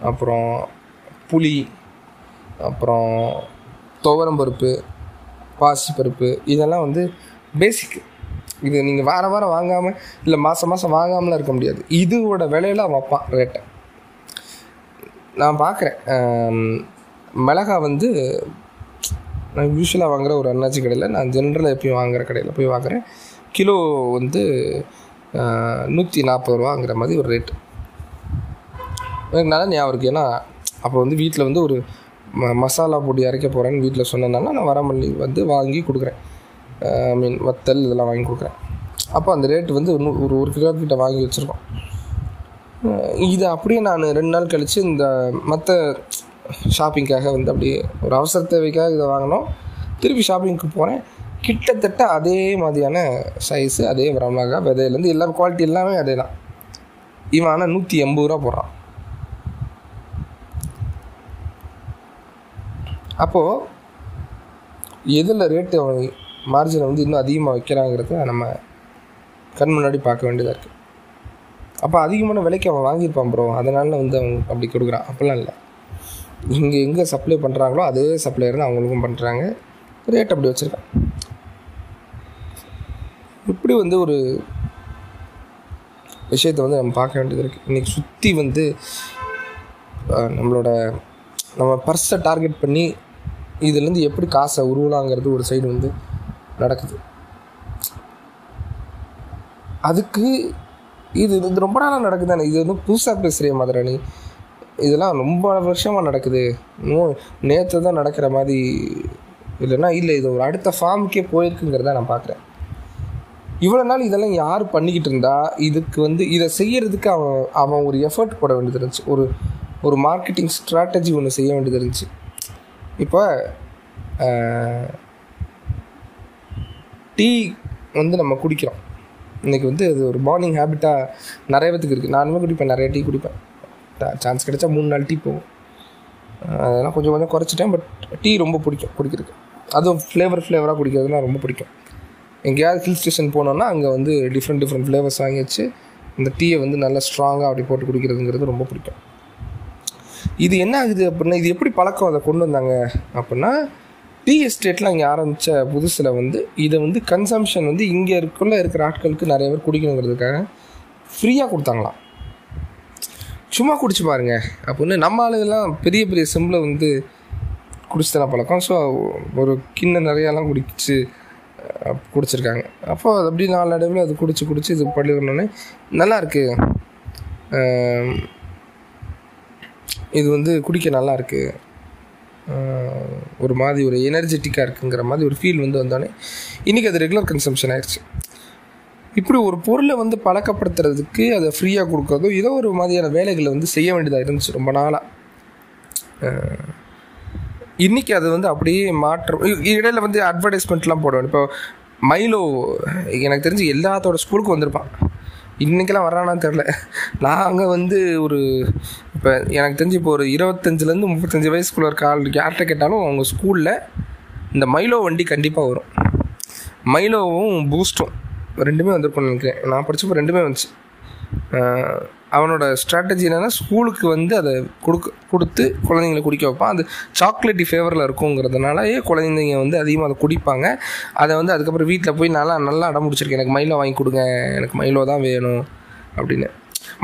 அப்புறம் புளி அப்புறம் துவரம்பருப்பு பாசிப்பருப்பு இதெல்லாம் வந்து பேசிக் இது நீங்கள் வாரம் வாரம் வாங்காமல் இல்லை மாதம் மாதம் வாங்காமலாம் இருக்க முடியாது. இதோட விலையில வைப்பான் ரேட்டை நான் பார்க்குறேன். மிளகா வந்து நான் யூஸ்வலாக வாங்குற ஒரு அண்ணாச்சி கடையில் நான் ஜென்ரலாக எப்பயும் வாங்குற கடையில் போய் வாங்குறேன். கிலோ வந்து நூற்றி நாற்பது ரூபாங்கிற மாதிரி ஒரு ரேட்டு எனக்கு நல்லா ஞாபகம் இருக்குது ஏன்னா அப்போ வந்து வீட்டில் வந்து ஒரு ம மசாலா பொடி அரைக்க போகிறேன்னு வீட்டில் சொன்னதுனால நான் வரமல்லி வந்து வாங்கி கொடுக்குறேன். ஐ மீன் வத்தல் இதெல்லாம் வாங்கி கொடுக்குறேன். அப்போ அந்த ரேட்டு வந்து ஒரு ஒரு கிலோ கிட்ட வாங்கி வச்சுருக்கோம். இது அப்படியே நான் ரெண்டு நாள் கழித்து இந்த மற்ற ஷாப்பிங்காக வந்து அப்படியே ஒரு அவசர தேவைக்காக இதை வாங்கினோம். திருப்பி ஷாப்பிங்க்கு போனேன். கிட்டத்தட்ட அதே மாதிரியான சைஸு அதே பிரமாக விதையிலேருந்து எல்லா குவாலிட்டி எல்லாமே அதே தான் இவன் ஆனால் நூற்றி எண்பது ரூபா போடுறான். அப்போது எதில் ரேட்டு மார்ஜினை வந்து இன்னும் அதிகமாக வைக்கிறாங்கிறத நம்ம கண் முன்னாடி பார்க்க வேண்டியதாக இருக்குது அப்போ அதிகமான விலைக்கு அவன் வாங்கியிருப்பான் ப்ரோ அதனால வந்து அவன் அப்படி கொடுக்குறான். அப்படிலாம் இல்லை. இங்கே எங்கே சப்ளை பண்ணுறாங்களோ அதே சப்ளையர் தான் அவங்களுக்கும் பண்ணுறாங்க ரேட் அப்படி வச்சுருக்கான். இப்படி வந்து ஒரு விஷயத்தை வந்து நம்ம பார்க்க வேண்டியது இருக்குது இன்றைக்கி சுற்றி வந்து நம்மளோட நம்ம பர்ஸை டார்கெட் பண்ணி இதுலேருந்து எப்படி காசை உருவலாங்கிறது ஒரு சைடு வந்து நடக்குது. அதுக்கு இது இது ரொம்ப நாளாக நடக்குதானே இது வந்து புதுசாக பேசுகிற மாதிரி இதெல்லாம் ரொம்ப வருஷமாக நடக்குது. இன்னும் நேற்று தான் நடக்கிற மாதிரி இல்லைன்னா இல்லை இது ஒரு அடுத்த ஃபார்முக்கே போயிருக்குங்கிறத நான் பார்க்குறேன் இவ்வளோ நாள் இதெல்லாம் யார் பண்ணிக்கிட்டு இருந்தா? இதுக்கு வந்து இதை செய்யறதுக்கு அவன் அவன் ஒரு எஃபர்ட் போட வேண்டியது இருந்துச்சு. ஒரு ஒரு மார்க்கெட்டிங் ஸ்ட்ராட்டஜி ஒன்று செய்ய வேண்டியது இருந்துச்சு. இப்போ டீ வந்து நம்ம குடிக்கிறோம். இன்றைக்கி வந்து அது ஒரு மார்னிங் ஹேபிட்டாக நிறைய பேத்துக்கு இருக்குது நானுமே குடிப்பேன். நிறைய டீ குடிப்பேன். சான்ஸ் கிடைச்சா மூணு நாள் டீ போகும் அதெல்லாம் கொஞ்சம் கொஞ்சம் குறைச்சிட்டேன். பட் டீ ரொம்ப பிடிக்கும். குடிக்கிறதுக்கு. அதுவும் ஃப்ளேவர் ஃப்ளேவராக குடிக்கிறதுனா ரொம்ப பிடிக்கும். எங்கேயாவது ஹில் ஸ்டேஷன் போனோன்னா அங்கே வந்து டிஃப்ரெண்ட் டிஃப்ரெண்ட் ஃப்ளேவர்ஸ் வாங்கி வச்சு இந்த டீயை வந்து நல்லா ஸ்ட்ராங்காக அப்படி போட்டு குடிக்கிறதுங்கிறது ரொம்ப பிடிக்கும். இது என்ன ஆகுது அப்படின்னா இது எப்படி பழக்கம் அதை கொண்டு வந்தாங்க அப்படின்னா டீ எஸ்டேட்லாம் இங்கே ஆரம்பித்த புதுசில் வந்து இதை வந்து கன்சம்ஷன் வந்து இங்கே இருக்குள்ள இருக்கிற ஆட்களுக்கு நிறைய பேர் குடிக்கணுங்கிறதுக்காக ஃப்ரீயாக கொடுத்தாங்களாம். சும்மா குடிச்சு பாருங்க. அப்படின்னு நம்ம ஆளுங்கெல்லாம் பெரிய பெரிய சிம்பிளை வந்து குடிச்சுதான் பழக்கம். ஸோ ஒரு கிண்ணம் நிறையாலாம் குடிச்சு குடிச்சிருக்காங்க. அப்போ அது அப்படி நாளடைவில் அது குடிச்சு குடிச்சு இது பண்ணிடணுன்னே நல்லா இருக்கு. இது வந்து குடிக்க நல்லாயிருக்கு ஒரு மாதிரி ஒரு எனர்ஜெட்டிக்காக இருக்குங்கிற மாதிரி ஒரு ஃபீல் வந்து வந்தோடனே இன்றைக்கி அது ரெகுலர் கன்சம்ஷன் ஆயிடுச்சு. இப்படி ஒரு பொருளை வந்து பழக்கப்படுத்துறதுக்கு அதை ஃப்ரீயாக கொடுக்கறதோ ஏதோ ஒரு மாதிரியான வேலைகளை வந்து செய்ய வேண்டியதாக இருந்துச்சு ரொம்ப நாளாக இன்றைக்கி அது வந்து அப்படியே மாற்றம் இடையில வந்து அட்வர்டைஸ்மெண்ட்லாம் போடுவேன் இப்போ மைலோ எனக்கு தெரிஞ்சு எல்லாத்தோட ஸ்கூலுக்கும் வந்திருப்பான். இன்றைக்கெல்லாம் வர்றானான்னு தெரில நாங்கள் வந்து ஒரு இப்போ எனக்கு தெரிஞ்சு இப்போ ஒரு இருபத்தஞ்சிலேருந்து முப்பத்தஞ்சு வயசுக்குள்ள இருக்க ஆள் யார்கிட்ட கேட்டாலும் அவங்க ஸ்கூலில் இந்த மைலோ வண்டி கண்டிப்பாக வரும். மைலோவும் பூஸ்ட்டும் ரெண்டுமே வந்திருக்கும்னு நினைக்கிறேன். நான் படிச்சப்போ ரெண்டுமே வந்துச்சு. அவனோட ஸ்ட்ராட்டஜி என்னென்னா ஸ்கூலுக்கு வந்து அதை கொடுக்க கொடுத்து குழந்தைங்களை குடிக்க வைப்பான். அது சாக்லேட்டி ஃபேவரில் இருக்குங்கிறதுனாலயே குழந்தைங்க வந்து அதிகமாக அதை குடிப்பாங்க. அதை வந்து அதுக்கப்புறம் வீட்டில் போய் நல்லா நல்லா அடம் முடிச்சிருக்கேன் எனக்கு மைலோ வாங்கி கொடுங்க. எனக்கு மைலோ தான் வேணும் அப்படின்னு.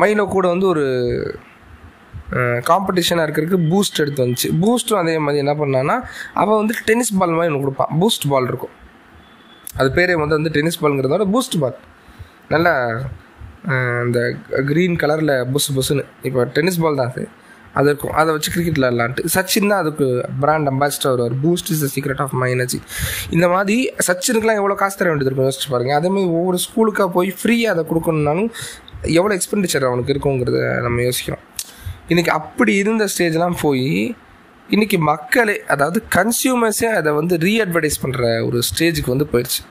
மைலோ கூட வந்து ஒரு காம்படிஷனாக இருக்கிறதுக்கு பூஸ்ட் எடுத்து வந்துச்சு. பூஸ்ட்டும் அதே மாதிரி என்ன பண்ணான்னா அவன் வந்து டென்னிஸ் பால் மாதிரி ஒன்று கொடுப்பான். பூஸ்ட் பால் இருக்கும். அது பேரே வந்து வந்து டென்னிஸ் பால்ங்கிறதோட பூஸ்ட் பால் நல்லா அந்த க்ரீன் கலரில் புசு புசுன்னு இப்போ டென்னிஸ் பால் தான் அது. அது இருக்கும். அதை வச்சு கிரிக்கெட் விளாட்லான்ட்டு சச்சின் தான் அதுக்கு பிராண்ட் அம்பாசிடர் வருவார். Boost is the secret of my energy இந்த மாதிரி சச்சினுக்குலாம் எவ்வளோ காசு தர வேண்டியது இருக்கும் யோசிச்சு பாருங்க. அதே மாதிரி ஒவ்வொரு ஸ்கூலுக்காக போய் ஃப்ரீயாக அதை கொடுக்கணுன்னாலும் எவ்வளோ எக்ஸ்பெண்டிச்சர் அவனுக்கு இருக்குங்கிறத நம்ம யோசிக்கிறோம். இன்றைக்கி அப்படி இருந்த ஸ்டேஜ்லாம் போய் இன்றைக்கி மக்களே அதாவது கன்சியூமர்ஸே அதை வந்து ரீஅட்வர்டைஸ் பண்ணுற ஒரு ஸ்டேஜுக்கு வந்து போயிடுச்சு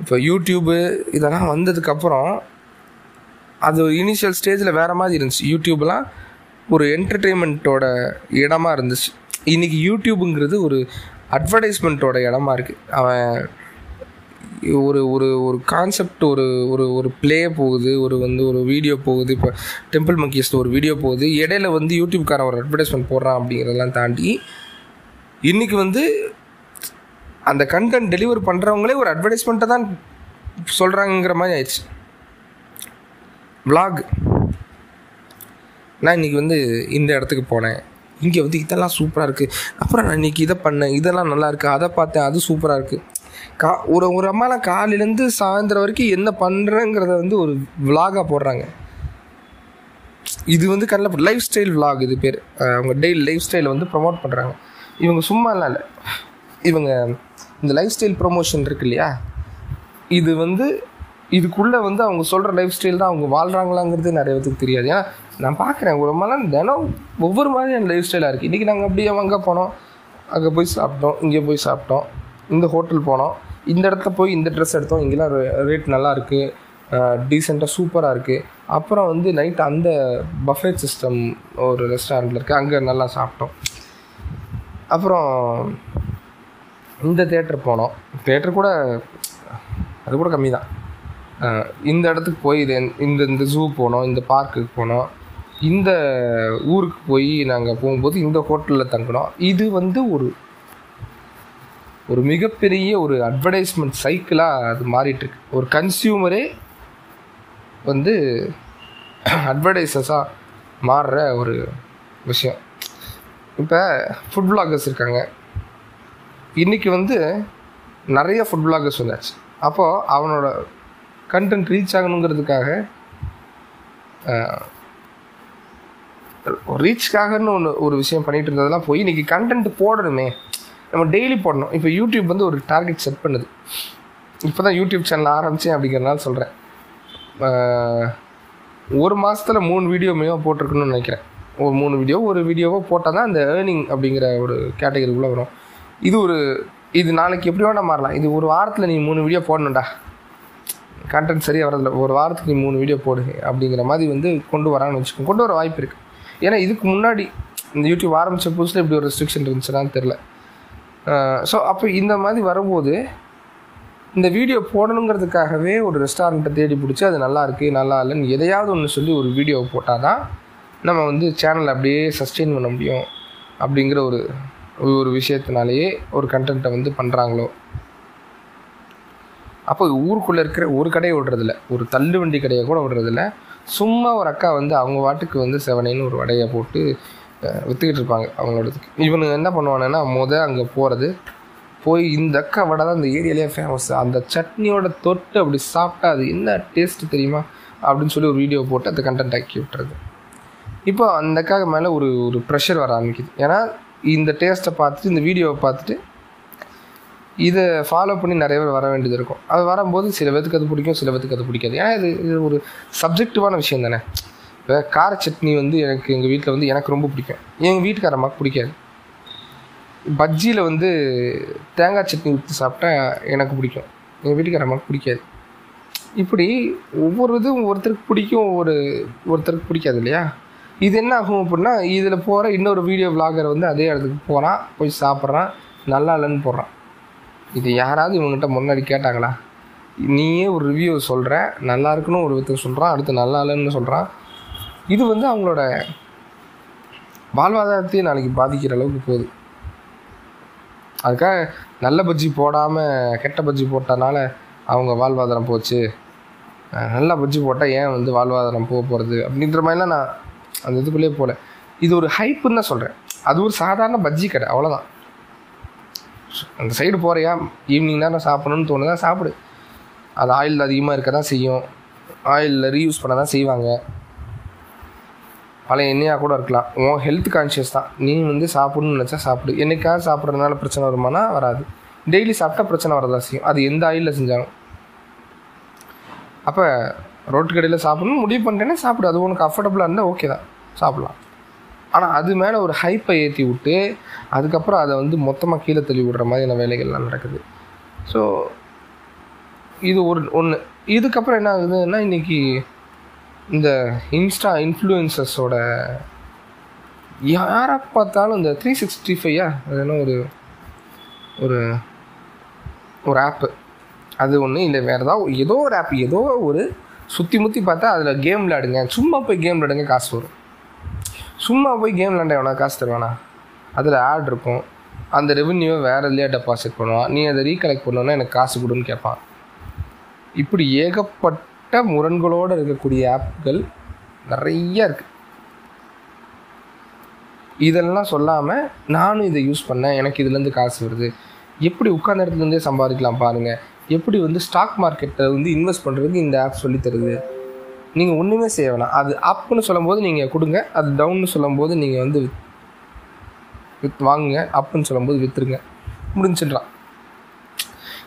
இப்போ யூடியூப்பு இதெல்லாம் வந்ததுக்கப்புறம் அது இனிஷியல் ஸ்டேஜில் வேறு மாதிரி இருந்துச்சு. யூடியூப்லாம் ஒரு என்டர்டெயின்மெண்ட்டோட இடமா இருந்துச்சு. இன்றைக்கி யூடியூபுங்கிறது ஒரு அட்வர்டைஸ்மெண்ட்டோட இடமா இருக்குது அவன் ஒரு ஒரு ஒரு கான்செப்ட் ஒரு ஒரு ஒரு ப்ளே போகுது ஒரு வந்து ஒரு வீடியோ போகுது. இப்போ டெம்பிள் மங்கியஸில் ஒரு வீடியோ போகுது. இடையில வந்து யூடியூப்காரன் ஒரு அட்வர்டைஸ்மெண்ட் போடுறான் அப்படிங்கிறதெல்லாம் தாண்டி இன்றைக்கி வந்து அந்த கண்டென்ட் டெலிவர் பண்ணுறவங்களே ஒரு அட்வர்டைஸ்மெண்ட்டை தான் சொல்கிறாங்கிற மாதிரி ஆயிடுச்சு. Vlog. நான் இன்றைக்கி வந்து இந்த இடத்துக்கு போனேன். இங்கே வந்து இதெல்லாம் சூப்பராக இருக்குது அப்புறம் நான் இன்றைக்கி இதை பண்ணேன். இதெல்லாம் நல்லா இருக்குது அதை பார்த்தேன். அது சூப்பராக இருக்குது கா ஒரு ஒரு அம்மாலாம் காலையிலேருந்து சாயந்தரம் வரைக்கும் என்ன பண்ணுறேங்கிறத வந்து ஒரு விலாகாக போடுறாங்க. இது வந்து கண்ணில் லைஃப் ஸ்டைல் vlog இது பேர். அவங்க டெய்லி லைஃப் ஸ்டைலை வந்து ப்ரமோட் பண்ணுறாங்க இவங்க சும்மாலாம் இல்லை. இவங்க இந்த லைஃப் ஸ்டைல் ப்ரொமோஷன் இருக்கு இல்லையா இது வந்து இதுக்குள்ளே வந்து அவங்க சொல்கிற லைஃப் ஸ்டைல் தான் அவங்க வாழ்கிறாங்களாங்கிறது நிறைய பேருக்கு தெரியாது. ஏன்னா நான் பார்க்குறேன் ஒரு மாதிரிலாம் தினம் ஒவ்வொரு மாதிரியான லைஃப் ஸ்டைலாக இருக்குது இன்றைக்கி நாங்கள் அப்படியே அங்கே போனோம் அங்கே போய் சாப்பிட்டோம் இங்கே போய் சாப்பிட்டோம் இந்த ஹோட்டல் போனோம் இந்த இடத்துல போய் இந்த ட்ரெஸ் எடுத்தோம் இங்கெல்லாம் ரேட் நல்லா இருக்குது டீசெண்டாக சூப்பராக இருக்குது அப்புறம் வந்து நைட் அந்த பஃபேட் சிஸ்டம் ஒரு ரெஸ்டாரண்ட்டில் இருக்குது அங்கே நல்லா சாப்பிட்டோம். அப்புறம் இந்த தேட்டர் போனோம். தேட்டர் கூட அது கூட கம்மி தான் இந்த இடத்துக்கு போய் இந்த இந்த ஜூ போனோம் இந்த பார்க்குக்கு போனோம். இந்த ஊருக்கு போய் நாங்கள் போகும்போது இந்த ஹோட்டலில் தங்கினோம். இது வந்து ஒரு ஒரு மிகப்பெரிய ஒரு அட்வர்டைஸ்மெண்ட் சைக்கிளாக அது மாறிட்டுருக்கு. ஒரு கன்சியூமரே வந்து அட்வர்டைசஸாக மாறுற ஒரு விஷயம். இப்போ ஃபுட் பிளாகர்ஸ் இருக்காங்க. இன்றைக்கி வந்து நிறைய ஃபுட் பிளாகர்ஸ் வந்தாச்சு. அப்போது அவனோட கண்டென்ட் ரீச் ஆகணுங்கிறதுக்காக ரீச்க்காகன்னு ஒன்று ஒரு விஷயம் பண்ணிகிட்டு இருந்ததெல்லாம் போய் இன்றைக்கி கண்டென்ட் போடணுமே. நம்ம டெய்லி போடணும். இப்போ யூடியூப் வந்து ஒரு டார்கெட் செட் பண்ணுது. இப்போ தான் யூடியூப் சேனல் ஆரம்பித்தேன் அப்படிங்கிறனால சொல்கிறேன் ஒரு மாதத்தில் மூணு வீடியோ மினிமம் போட்டிருக்கணும்னு நினைக்கிறேன். ஒரு மூணு வீடியோ ஒரு வீடியோவோ போட்டால் தான் அந்த ஏர்னிங் அப்படிங்கிற ஒரு கேட்டகரிக்குள்ளே வரும். இது ஒரு இது நாளைக்கு எப்படி வேணால் மாறலாம். இது ஒரு வாரத்தில் நீ மூணு வீடியோ போடணும்டா. கண்டென்ட் சரியாக வரதில்ல ஒரு வாரத்துக்கு நீ மூணு வீடியோ போடு அப்படிங்கிற மாதிரி வந்து கொண்டு வரான்னு வச்சுக்கோங்க. கொண்டு வர வாய்ப்பு இருக்குது ஏன்னா இதுக்கு முன்னாடி இந்த யூடியூப் ஆரம்பித்த புதுசில் இப்படி ஒரு ரெஸ்ட்ரிக்ஷன் இருந்துச்சுன்னா தெரில ஸோ அப்போ இந்த மாதிரி வரும்போது இந்த வீடியோ போடணுங்கிறதுக்காகவே ஒரு ரெஸ்டாரண்ட்டை தேடி பிடிச்சி அது நல்லா இருக்குது நல்லா இல்லைன்னு எதையாவது ஒன்று சொல்லி ஒரு வீடியோ போட்டால் தான் நம்ம வந்து சேனலை அப்படியே சஸ்டெயின் பண்ண முடியும் அப்படிங்கிற ஒரு ஒரு விஷயத்தினாலேயே ஒரு கண்டென்ட்டை வந்து பண்ணுறாங்களோ அப்போ ஊருக்குள்ளே இருக்கிற ஒரு கடையை விடுறதில்ல ஒரு தள்ளு வண்டி கடையை கூட விடுறதில்ல. சும்மா ஒரு அக்கா வந்து அவங்க வாட்டுக்கு வந்து செவனைன்னு ஒரு வடையை போட்டு விற்றுக்கிட்டு இருப்பாங்க அவங்களோடதுக்கு இவனுங்க என்ன பண்ணுவானுன்னா முத அங்கே போகிறது போய் இந்த அக்கா வடை தான் இந்த ஏரியாலேயே ஃபேமஸ் அந்த சட்னியோட தொட்டு அப்படி சாப்பிட்டா அது என்ன டேஸ்ட்டு தெரியுமா? அப்படின்னு சொல்லி ஒரு வீடியோ போட்டு அந்த கண்டென்ட் ஆக்கி விட்டுறது. இப்போ அந்த அக்காவுக்கு மேலே ஒரு ஒரு ப்ரெஷர் வர ஆரம்பிக்குது. ஏன்னா இந்த டேஸ்ட்டை பார்த்துட்டு இந்த வீடியோவை பார்த்துட்டு இதை ஃபாலோ பண்ணி நிறைய பேர் வர வேண்டியது இருக்கும். அது வரும்போது சில பேத்துக்கு அது பிடிக்கும் சில பேத்துக்கு அது பிடிக்காது. ஏன்னா இது இது ஒரு சப்ஜெக்டிவான விஷயம் தானே? இப்போ கார சட்னி வந்து எனக்கு எங்கள் வீட்டில் வந்து எனக்கு ரொம்ப பிடிக்கும். எங்கள் வீட்டுக்கார அம்மாவுக்கு பிடிக்காது. பஜ்ஜியில் வந்து தேங்காய் சட்னி ஊற்றி சாப்பிட்டா எனக்கு பிடிக்கும். எங்கள் வீட்டுக்கார அம்மாவுக்கு பிடிக்காது. இப்படி ஒவ்வொரு இதுவும் ஒருத்தருக்கு பிடிக்கும் ஒவ்வொரு ஒருத்தருக்கு பிடிக்காது இல்லையா? இது என்ன ஆகும் அப்படின்னா இதில் போகிற இன்னொரு வீடியோ விளாகர் வந்து அதே இடத்துக்கு போகிறான் போய் சாப்பிட்றான் நல்லா இல்லைன்னு போடுறான். இது யாராவது இவங்ககிட்ட முன்னாடி கேட்டாங்களா? நீயே ஒரு ரிவ்யூ சொல்கிற நல்லா இருக்குன்னு ஒரு விதத்தை சொல்கிறான் அடுத்து நல்லா இல்லைன்னு சொல்கிறான் இது வந்து அவங்களோட வாழ்வாதாரத்தையும் நாளைக்கு பாதிக்கிற அளவுக்கு போகுது. அதுக்காக நல்ல பஜ்ஜி போடாமல் கெட்ட பஜ்ஜி போட்டனால அவங்க வாழ்வாதாரம் போச்சு. நல்ல பஜ்ஜி போட்டால் ஏன் வந்து வாழ்வாதாரம் போக போகிறது அப்படின்ற மாதிரிலாம் நான் அந்த இதுக்குள்ளேயே போகல இது ஒரு ஹைப்புன்னு தான் சொல்கிறேன் அது ஒரு சாதாரண பஜ்ஜி கடை அவ்வளோதான் அந்த சைடு போகிறியா ஈவினிங் தான் சாப்பிடணும்னு தோணுதான் சாப்பிடு. அது ஆயில் அதிகமாக இருக்க தான் செய்யும். ஆயிலில் ரீயூஸ் பண்ண தான் செய்வாங்க. பழைய எண்ணெயாக கூட இருக்கலாம். உன் ஹெல்த் கான்ஷியஸ் தான். நீ வந்து சாப்பிடணும்னு நினச்சா சாப்பிடு. என்னைக்காவது சாப்பிட்றதுனால பிரச்சனை வருமானா வராது. டெய்லி சாப்பிட்டா பிரச்சனை வரதான் செய்யும். அது எந்த ஆயிலில் செஞ்சாலும். அப்போ ரோட்டு கடையில் சாப்பிடணும் முடிவு பண்ணிட்டேன்னா சாப்பிடு. அது உனக்கு அஃபோர்டபுளாக இருந்தால் ஓகே தான். சாப்பிட்லாம். ஆனால் அது மேலே ஒரு ஹைப்பை ஏற்றி விட்டு அதுக்கப்புறம் அதை வந்து மொத்தமாக கீழே தள்ளி விடுற மாதிரியான வேலைகள்லாம் நடக்குது. ஸோ இது ஒரு ஒன்று இதுக்கப்புறம் என்ன ஆகுதுன்னா இன்றைக்கி இந்த இன்ஸ்டா இன்ஃப்ளூயன்சஸோட யாரை பார்த்தாலும் இந்த த்ரீ சிக்ஸ்டி ஃபைவா அது என்ன ஒரு ஒரு ஒரு ஆப்பு அது ஒன்று இல்லை வேறு ஏதாவது ஏதோ ஒரு ஆப் ஏதோ ஒரு சுற்றி முற்றி பார்த்தா அதில் கேம் விளையாடுங்க. சும்மா போய் கேம் விளையாடுங்க காசு வரும். சும்மா போய் கேம் விளாண்ட வேணா காசு தருவானா? அதில் ஆட் இருக்கும். அந்த ரெவென்யூவை வேறு இல்லையா டெபாசிட் பண்ணுவான் நீ அதை ரீகலெக்ட் பண்ணோன்னா எனக்கு காசு கொடுன்னு கேட்பான். இப்படி ஏகப்பட்ட முரண்களோடு இருக்கக்கூடிய ஆப்கள் நிறைய இருக்குது இதெல்லாம் சொல்லாமல் நானும் இதை யூஸ் பண்ணேன். எனக்கு இதுலேருந்து காசு வருது. எப்படி உட்கார்ந்த இடத்துலேருந்தே சம்பாதிக்கலாம் பாருங்கள் எப்படி வந்து ஸ்டாக் மார்க்கெட்டை வந்து இன்வெஸ்ட் பண்ணுறதுக்கு இந்த ஆப் சொல்லி தருது? நீங்கள் ஒன்றுமே செய்ய வேணாம். அது அப்புன்னு சொல்லும்போது நீங்கள் கொடுங்க. அது டவுன்னு சொல்லும்போது நீங்கள் வந்து வித் வாங்குங்க. அப்புன்னு சொல்லும்போது விற்றுருங்க முடிஞ்சிடலாம்.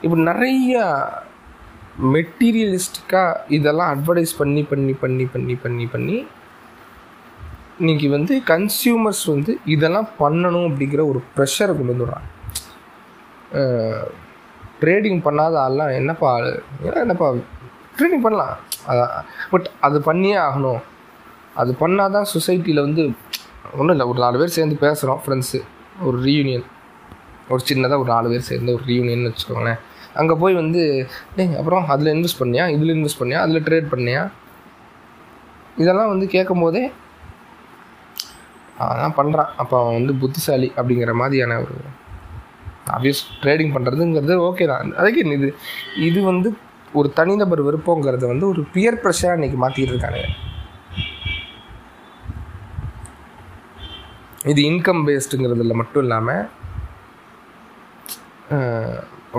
இப்படி நிறைய மெட்டீரியலிஸ்டிக்காக இதெல்லாம் அட்வர்டைஸ் பண்ணி பண்ணி பண்ணி பண்ணி பண்ணி பண்ணி இன்னைக்கு வந்து கன்சியூமர்ஸ் வந்து இதெல்லாம் பண்ணணும் அப்படிங்கிற ஒரு ப்ரெஷரை கொண்டு வந்துடுறாங்க. ட்ரேடிங் பண்ணாத ஆள்லாம் என்னப்பா ஆள் ஏன்னா என்னப்பா ட்ரேடிங் பண்ணலாம். பட் அது பண்ணியே ஆகணும். அது பண்ணால் தான் சொசைட்டியில் வந்து ஒன்றும் இல்லை ஒரு நாலு பேர் சேர்ந்து பேசுகிறோம் ஃப்ரெண்ட்ஸு ஒரு ரீயூனியன் ஒரு சின்னதாக ஒரு நாலு பேர் சேர்ந்து ஒரு ரீயூனியன் வச்சுக்கோங்களேன். அங்கே போய் வந்து டேய் அப்புறம் அதில் இன்வெஸ்ட் பண்ணியா? இதில் இன்வெஸ்ட் பண்ணியா? அதில் ட்ரேட் பண்ணியா? இதெல்லாம் வந்து கேட்கும் போதே அதான் பண்ணுறான் அப்போ அவன் வந்து புத்திசாலி அப்படிங்கிற மாதிரியான ஒரு ஆப்வியஸ் ட்ரேடிங் பண்ணுறதுங்கிறது ஓகே தான். அதுக்கு இது இது வந்து ஒரு தனிநபர் விருப்பங்கிறத வந்து ஒரு பியர் ப்ரெஷராக இன்றைக்கி மாற்றிட்டு இருக்காங்க. இது இன்கம் பேஸ்டுங்கிறதுல மட்டும் இல்லாமல்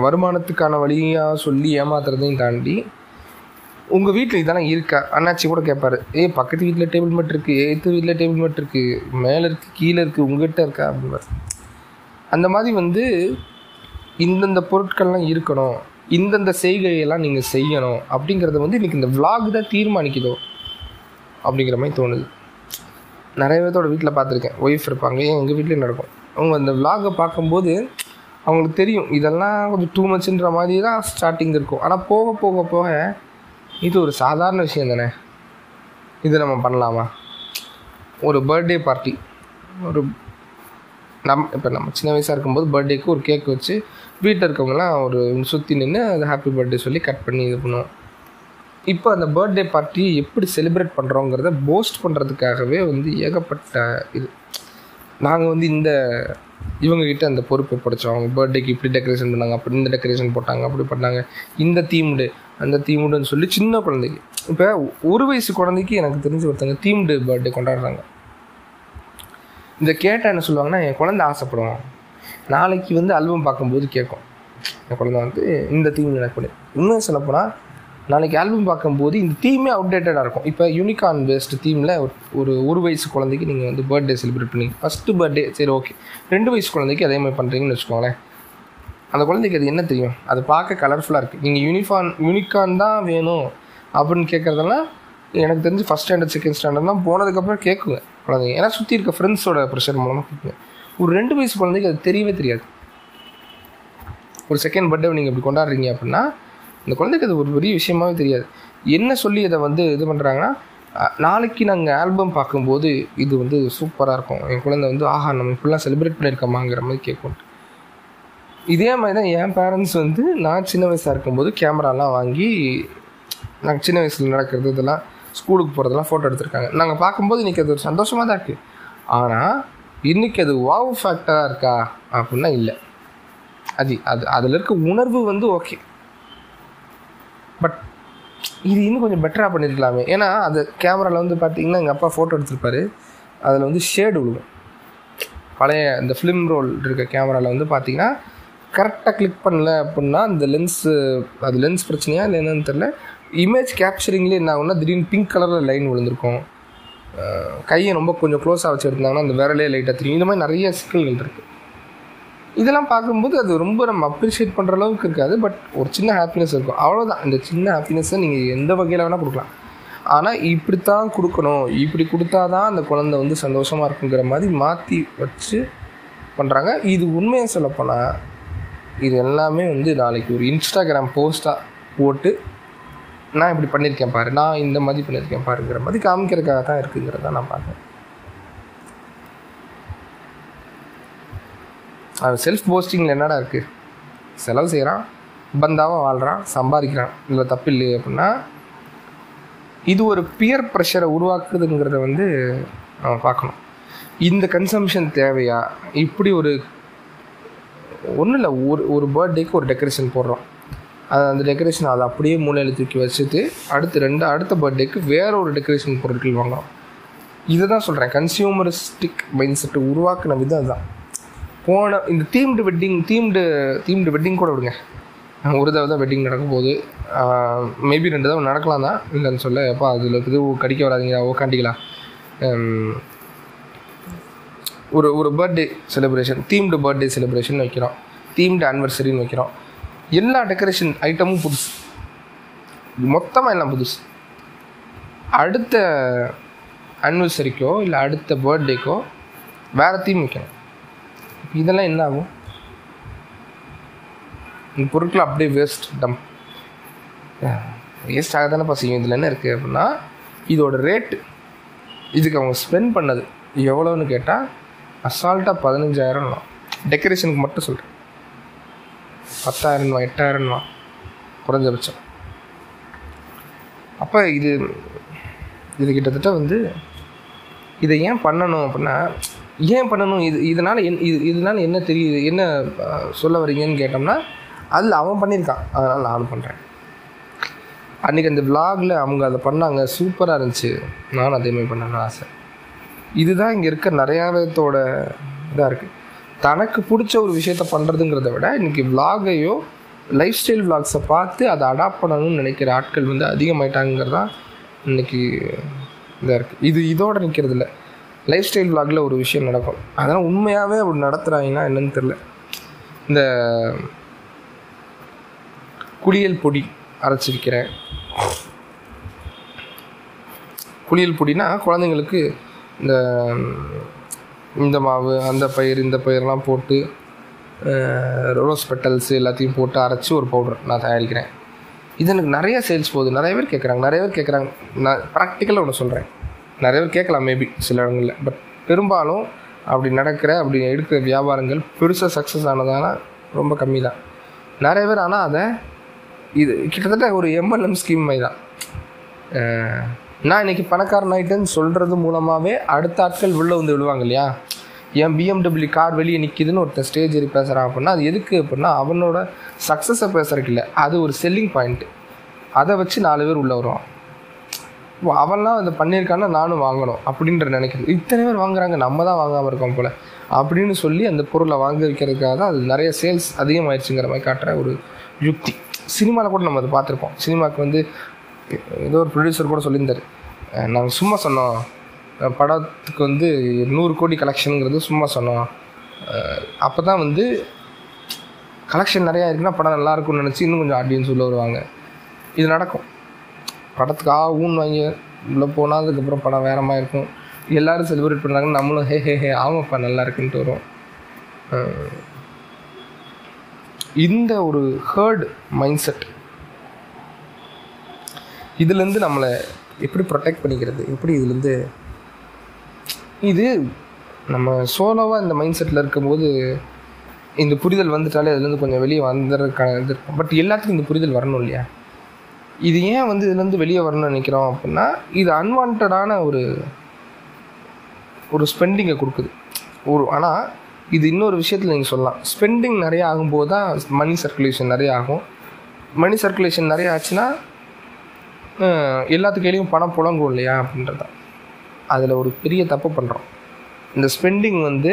வருமானத்துக்கான வழியாக சொல்லி ஏமாத்துறதையும் தாண்டி உங்கள் வீட்டில் இதெல்லாம் இருக்கா? அண்ணாச்சி கூட கேட்பாரு ஏ பக்கத்து வீட்டில் டேபிள் மேட் இருக்குது எய்த்து வீட்டில் டேபிள் மேட் இருக்குது மேலே இருக்குது கீழே இருக்குது உங்ககிட்ட இருக்கா? அப்படின்பார் அந்த மாதிரி வந்து இந்தந்த பொருட்கள்லாம் இருக்கணும். இந்தந்த செய்கையெல்லாம் நீங்கள் செய்யணும் அப்படிங்கிறத வந்து இன்றைக்கி இந்த vlog தான் தீர்மானிக்குதோ அப்படிங்கிற மாதிரி தோணுது. நிறைய பேர்த்தோட வீட்டில் பார்த்துருக்கேன். ஒய்ஃப் இருப்பாங்க ஏன் எங்கள் வீட்லேயும் நடக்கும். அவங்க அந்த vlog-அ பார்க்கும்போது அவங்களுக்கு தெரியும் இதெல்லாம் கொஞ்சம் டூ மச்சுன்ற மாதிரி தான் ஸ்டார்டிங் இருக்கும். ஆனால் போக போக போக இது ஒரு சாதாரண விஷயம் தானே? இது நம்ம பண்ணலாமா? ஒரு பர்த்டே பார்ட்டி ஒரு நம் இப்போ நம்ம சின்ன வயசாக இருக்கும்போது பர்த்டேக்கு ஒரு கேக் வச்சு வீட்டில் இருக்கவங்கலாம் ஒரு சுற்றி நின்று அது ஹாப்பி பர்த்டே சொல்லி கட் பண்ணி இது பண்ணுவோம். இப்போ அந்த பர்த்டே பார்ட்டி எப்படி செலிப்ரேட் பண்ணுறோங்கிறத போஸ்ட் பண்ணுறதுக்காகவே வந்து ஏகப்பட்ட இது. நாங்கள் வந்து இந்த இவங்ககிட்ட அந்த பொறுப்பை படித்தோம் அவங்க பர்த்டேக்கு இப்படி டெக்கரேஷன் பண்ணாங்க அப்படி இந்த டெக்கரேஷன் போட்டாங்க அப்படி பண்ணாங்க. இந்த தீம்டு அந்த தீம்டுன்னு சொல்லி சின்ன குழந்தைக்கு. இப்போ ஒரு வயசு குழந்தைக்கு எனக்கு தெரிஞ்சு ஒருத்தங்க தீம்டு பர்த்டே கொண்டாடுறாங்க. இந்த கேட்டால் என்ன சொல்லுவாங்கன்னா என் குழந்தை ஆசைப்படுவான். நாளைக்கு வந்து ஆல்பம் பார்க்கும்போது கேட்கும். என் குழந்தை வந்து இந்த தீம் எனக்கு இன்னும் சொல்லப்போனால் நாளைக்கு ஆல்பம் பார்க்கும்போது இந்த தீமே அப்டேட்டடாக இருக்கும். இப்போ யூனிகான் பேஸ்டு தீமில் ஒரு ஒரு வயசு குழந்தைக்கு நீங்கள் வந்து பர்த்டே செலிப்ரேட் பண்ணி ஃபஸ்ட்டு பர்த்டே சரி ஓகே ரெண்டு வயசு குழந்தைக்கு அதே மாதிரி பண்ணுறீங்கன்னு வச்சுக்கோங்களேன். அந்த குழந்தைக்கு அது என்ன தெரியும்? அது பார்க்க கலர்ஃபுல்லாக இருக்குது நீங்கள் யூனிஃபான் யூனிகான் தான் வேணும் அப்படின்னு கேட்குறதெல்லாம் எனக்கு தெரிஞ்சு ஃபஸ்ட் ஸ்டாண்டர்ட் செகண்ட் ஸ்டாண்டர்ட் தான் போனதுக்கப்புறம் கேட்குங்க குழந்தைங்க. ஏன்னா சுற்றி இருக்க ஃப்ரெண்ட்ஸோட ப்ரெஷர் மூலமாக கேட்குங்க. ஒரு ரெண்டு வயசு குழந்தைக்கு அது தெரியவே தெரியாது. ஒரு செகண்ட் பர்த்டே நீங்கள் இப்படி கொண்டாடுறீங்க அப்படின்னா இந்த குழந்தைக்கு அது ஒரு பெரிய விஷயமாவே தெரியாது. என்ன சொல்லி அதை வந்து இது பண்ணுறாங்கன்னா நாளைக்கு நாங்கள் ஆல்பம் பார்க்கும்போது இது வந்து சூப்பராக இருக்கும். என் குழந்தை வந்து ஆஹா நம்ம இப்படிலாம் செலிப்ரேட் பண்ணியிருக்கோமாங்கிற மாதிரி கேட்கும். இதே மாதிரி தான் என் பேரண்ட்ஸ் வந்து நான் சின்ன வயசாக இருக்கும்போது கேமராலாம் வாங்கி நாங்கள் சின்ன வயசில் நடக்கிறது இதெல்லாம் ஸ்கூலுக்கு போகிறதெல்லாம் ஃபோட்டோ எடுத்திருக்காங்க. நாங்கள் பார்க்கும்போது இன்றைக்கி அது ஒரு சந்தோஷமாக தான் இருக்குது ஆனால் இன்றைக்கி அது வாவ் ஃபேக்டராக இருக்கா? அப்படின்னா இல்லை. அது அது அதில் இருக்க உணர்வு வந்து ஓகே பட் இது இன்னும் கொஞ்சம் பெட்டராக பண்ணியிருக்கலாமே ஏன்னா அது கேமராவில் வந்து பார்த்தீங்கன்னா எங்கள் அப்பா ஃபோட்டோ எடுத்திருப்பாரு. அதில் வந்து ஷேடு விழுகும் பழைய இந்த ஃபிலிம் ரோல் இருக்க கேமராவில் வந்து பார்த்தீங்கன்னா கரெக்டாக கிளிக் பண்ணல அப்படின்னா அந்த லென்ஸு அது லென்ஸ் பிரச்சனையா இல்லை என்னன்னு தெரில இமேஜ் கேப்சரிங்லேயே என்ன ஆகும்னா திடீர்னு பிங்க் கலரில் லைன் விழுந்திருக்கும். கையை ரொம்ப கொஞ்சம் க்ளோஸாக வச்சு எடுத்தாங்கன்னா அந்த விரலே லைட்டாக தெரியும். இந்த மாதிரி நிறைய சிக்கல்கள் இருக்குது இதெல்லாம் பார்க்கும்போது அது ரொம்ப நம்ம அப்ரிஷியேட் பண்ணுற அளவுக்கு இருக்காது பட் ஒரு சின்ன ஹாப்பினஸ் இருக்கும். அவ்வளோதான் இந்த சின்ன ஹாப்பினஸ்ஸை நீங்கள் எந்த வகையில் வேணால் கொடுக்கலாம். ஆனால் இப்படித்தான் கொடுக்கணும். இப்படி கொடுத்தா தான் அந்த குழந்தை வந்து சந்தோஷமாக இருக்குங்கிற மாதிரி மாற்றி வச்சு பண்ணுறாங்க இது உண்மையாக சொல்லப்போனால் இது எல்லாமே வந்து நாளைக்கு ஒரு இன்ஸ்டாகிராம் போஸ்ட்டாக போட்டு நான் இப்படி பண்ணியிருக்கேன் பாரு நான் இந்த மாதிரி பண்ணியிருக்கேன் பாருங்கிற மாதிரி காமிக்கிறதுக்காக தான் இருக்குங்கிறத நான் பார்க்குறேன் அது செல்ஃப் போஸ்டிங்கில் என்னடா இருக்குது செலவு செய்கிறான் பந்தாவாக வாழ்கிறான் சம்பாதிக்கிறான். இதில் தப்பு இல்லையே அப்படின்னா இது ஒரு பியர் ப்ரெஷரை உருவாக்குதுங்கிறத வந்து நம்ம பார்க்கணும். இந்த கன்சம்ஷன் தேவையா? இப்படி ஒரு ஒன்றும் இல்லை ஒரு ஒரு பர்த்டேக்கு ஒரு டெக்கரேஷன் போடுறோம். அது அந்த டெக்கரேஷன் அதை அப்படியே மூலையில் தூக்கி வச்சுட்டு அடுத்து ரெண்டு அடுத்த பர்த்டேக்கு வேற ஒரு டெக்கரேஷன் பொருட்கள் வாங்கலாம். இதை தான் சொல்கிறேன் கன்சியூமரிஸ்டிக் மைண்ட் செட்டு உருவாக்கின விதம் அதுதான். போன இந்த themed wedding themed themed wedding கூட விடுங்க. ஒரு தடவை தான் வெட்டிங் நடக்க போது மேபி ரெண்டு தடவை நடக்கலாம் தான். இல்லைன்னு சொல்ல எப்போ அதில் இது கடிக்க வராதிங்களா உக்காண்டிக்கலாம். ஒரு ஒரு birthday celebration themed birthday celebration வைக்கிறோம். தீம்டு ஆனிவர்சரின்னு வைக்கிறோம். எல்லா டெக்கரேஷன் ஐட்டமும் புதுசு. மொத்தமாக எல்லாம் புதுசு. அடுத்த அனிவர்சரிக்கோ இல்லை அடுத்த பர்த்டேக்கோ வேறு தீம் வைக்கணும். இதெல்லாம் என்ன ஆகும்? இந்த பொருட்கள் அப்படியே வேஸ்ட் டம் வேஸ்ட் ஆக தானே செய்யும். இதில் என்ன இருக்குது அப்படின்னா இதோட ரேட்டு இதுக்கு அவங்க ஸ்பெண்ட் பண்ணது எவ்வளோன்னு கேட்டால் அசால்ட்டாக பதினஞ்சாயிரம் டெக்கரேஷனுக்கு மட்டும் சொல்கிறேன் பத்தாயிரம்வா எட்டாயிரம்வா குறைஞ்சபட்சம். அப்போ இது இது கிட்டத்தட்ட வந்து இதை ஏன் பண்ணணும் அப்படின்னா ஏன் பண்ணணும்? இது இதனால் என் இது இதனால் என்ன தெரியுது என்ன சொல்ல வரீங்கன்னு கேட்டோம்னா அதில் அவன் பண்ணியிருக்கான். அதனால் நானும் பண்ணுறேன் அன்றைக்கி அந்த விலாகில் அவங்க அதை பண்ணாங்க சூப்பராக இருந்துச்சு. நானும் அதே மாதிரி பண்ணணும்னு ஆசை. இதுதான் இங்கே இருக்க நிறையா பேர்த்தோட இதாக இருக்குது தனக்கு பிடிச்ச ஒரு விஷயத்த பண்ணுறதுங்கிறத விட இன்றைக்கி விலாகையோ லைஃப் ஸ்டைல் விலாக்ஸை பார்த்து அதை அடாப்ட் பண்ணணும்னு நினைக்கிற ஆட்கள் வந்து அதிகமாயிட்டாங்கிறதான் இன்றைக்கி இதாக இருக்குது இது இதோட நிற்கிறது இல்லை லைஃப் ஸ்டைல் விலாகில் ஒரு விஷயம் நடக்கும். அதெல்லாம் உண்மையாகவே அப்படி நடத்துகிறாங்கன்னா என்னன்னு தெரில இந்த குளியல் பொடி அரைச்சிருக்கிறேன். குளியல் பொடினா குழந்தைங்களுக்கு இந்த இந்த மாவு அந்த பயிர் இந்த பயிரெலாம் போட்டு ரோஸ் பெட்டல்ஸ் எல்லாத்தையும் போட்டு அரைச்சி ஒரு பவுடர் நான் தயாரிக்கிறேன். இது எனக்கு நிறைய சேல்ஸ் போகுது. நிறைய பேர் கேட்குறாங்க நிறைய பேர் கேட்குறாங்க நான் ப்ராக்டிக்கலாக ஒன்று சொல்கிறேன் நிறைய பேர் கேட்கலாம் மேபி சில இடங்களில். பட் பெரும்பாலும் அப்படி நடக்கிற அப்படி எடுக்கிற வியாபாரங்கள் பெருசாக சக்ஸஸ் ஆனதான ரொம்ப கம்மி தான் நிறைய பேர் ஆனால் அதை இது கிட்டத்தட்ட ஒரு எம்எல்எம் ஸ்கீம் மாதிரி தான் நான் இன்னைக்கு பணக்காரன் ஆகிட்டேன்னு சொல்கிறது மூலமாகவே அடுத்த ஆட்கள் உள்ளே வந்து விழுவாங்க இல்லையா? என் பிஎம்டபிள்யூ கார் வெளியே நிற்கிதுன்னு ஒருத்தன் ஸ்டேஜ் ஏறி பேசுகிறான் அப்படின்னா அது எதுக்கு அப்படின்னா அவனோட சக்ஸஸை பேசுறதுக்கு இல்லை. அது ஒரு செல்லிங் பாயிண்ட்டு அதை வச்சு நாலு பேர் உள்ளே வருவான். ஓ, அவன்லாம் அதை பண்ணியிருக்கான்னா நானும் வாங்கணும் அப்படின்ற நினைக்கிறது. இத்தனை பேர் வாங்குறாங்க நம்ம தான் வாங்காமல் இருக்கோம் போல். அப்படின்னு சொல்லி அந்த பொருளை வாங்க வைக்கிறதுக்காக தான் அது நிறைய சேல்ஸ் அதிகமாயிடுச்சுங்கிற மாதிரி காட்டுற ஒரு யுக்தி. சினிமாவில் கூட நம்ம அதை பார்த்துருப்போம். சினிமாவுக்கு வந்து ஏதோ ஒரு ப்ரொடியூசர் கூட சொல்லியிருந்தார். நாங்கள் சும்மா சொன்னோம். படத்துக்கு வந்து நூறு கோடி கலெக்ஷனுங்கிறது சும்மா சொன்னோம். அப்போ தான் வந்து கலெக்ஷன் நிறையா இருக்குன்னா படம் நல்லா இருக்கும்னு நினச்சி இன்னும் கொஞ்சம் ஆடியன்ஸ் உள்ளே வருவாங்க. இது நடக்கும். படத்துக்கு ஆ ஊன் வாங்கி உள்ளே போனால் அதுக்கப்புறம் படம் வேற மாதிரி இருக்கும். எல்லாரும் செலிப்ரேட் பண்ணுறாங்க நம்மளும் ஹே ஹே ஹே ஆமாப்பா நல்லா இருக்குன்ட்டு வரும் இந்த ஒரு ஹேர்டு மைண்ட் செட் இதுலேருந்து நம்மளை எப்படி ப்ரொடெக்ட் பண்ணிக்கிறது? எப்படி இதுலேருந்து இது நம்ம சோலோவாக இந்த மைண்ட் செட்டில் இருக்கும்போது இந்த புரிதல் வந்துட்டாலே அதுலேருந்து கொஞ்சம் வெளியே வந்துடுறதுக்கான இது இருக்கும். பட் எல்லாத்துக்கும் இந்த புரிதல் வரணும் இல்லையா? இது ஏன் வந்து இதுலேருந்து வெளியே வரணும்னு நினைக்கிறோம் அப்படின்னா இது அன்வான்டான ஒரு ஒரு ஸ்பெண்டிங்கை கொடுக்குது. ஒரு ஆனால் இது இன்னொரு விஷயத்தில் நீங்கள் சொல்லலாம். ஸ்பெண்டிங் நிறையா ஆகும்போது தான் மணி சர்க்குலேஷன் நிறைய ஆகும். மணி சர்க்குலேஷன் நிறையா ஆச்சுன்னா எல்லாத்து கையிலையும் பணம் புழங்கும் இல்லையா அப்படின்றத. அதில் ஒரு பெரிய தப்பு பண்ணுறோம் இந்த ஸ்பெண்டிங் வந்து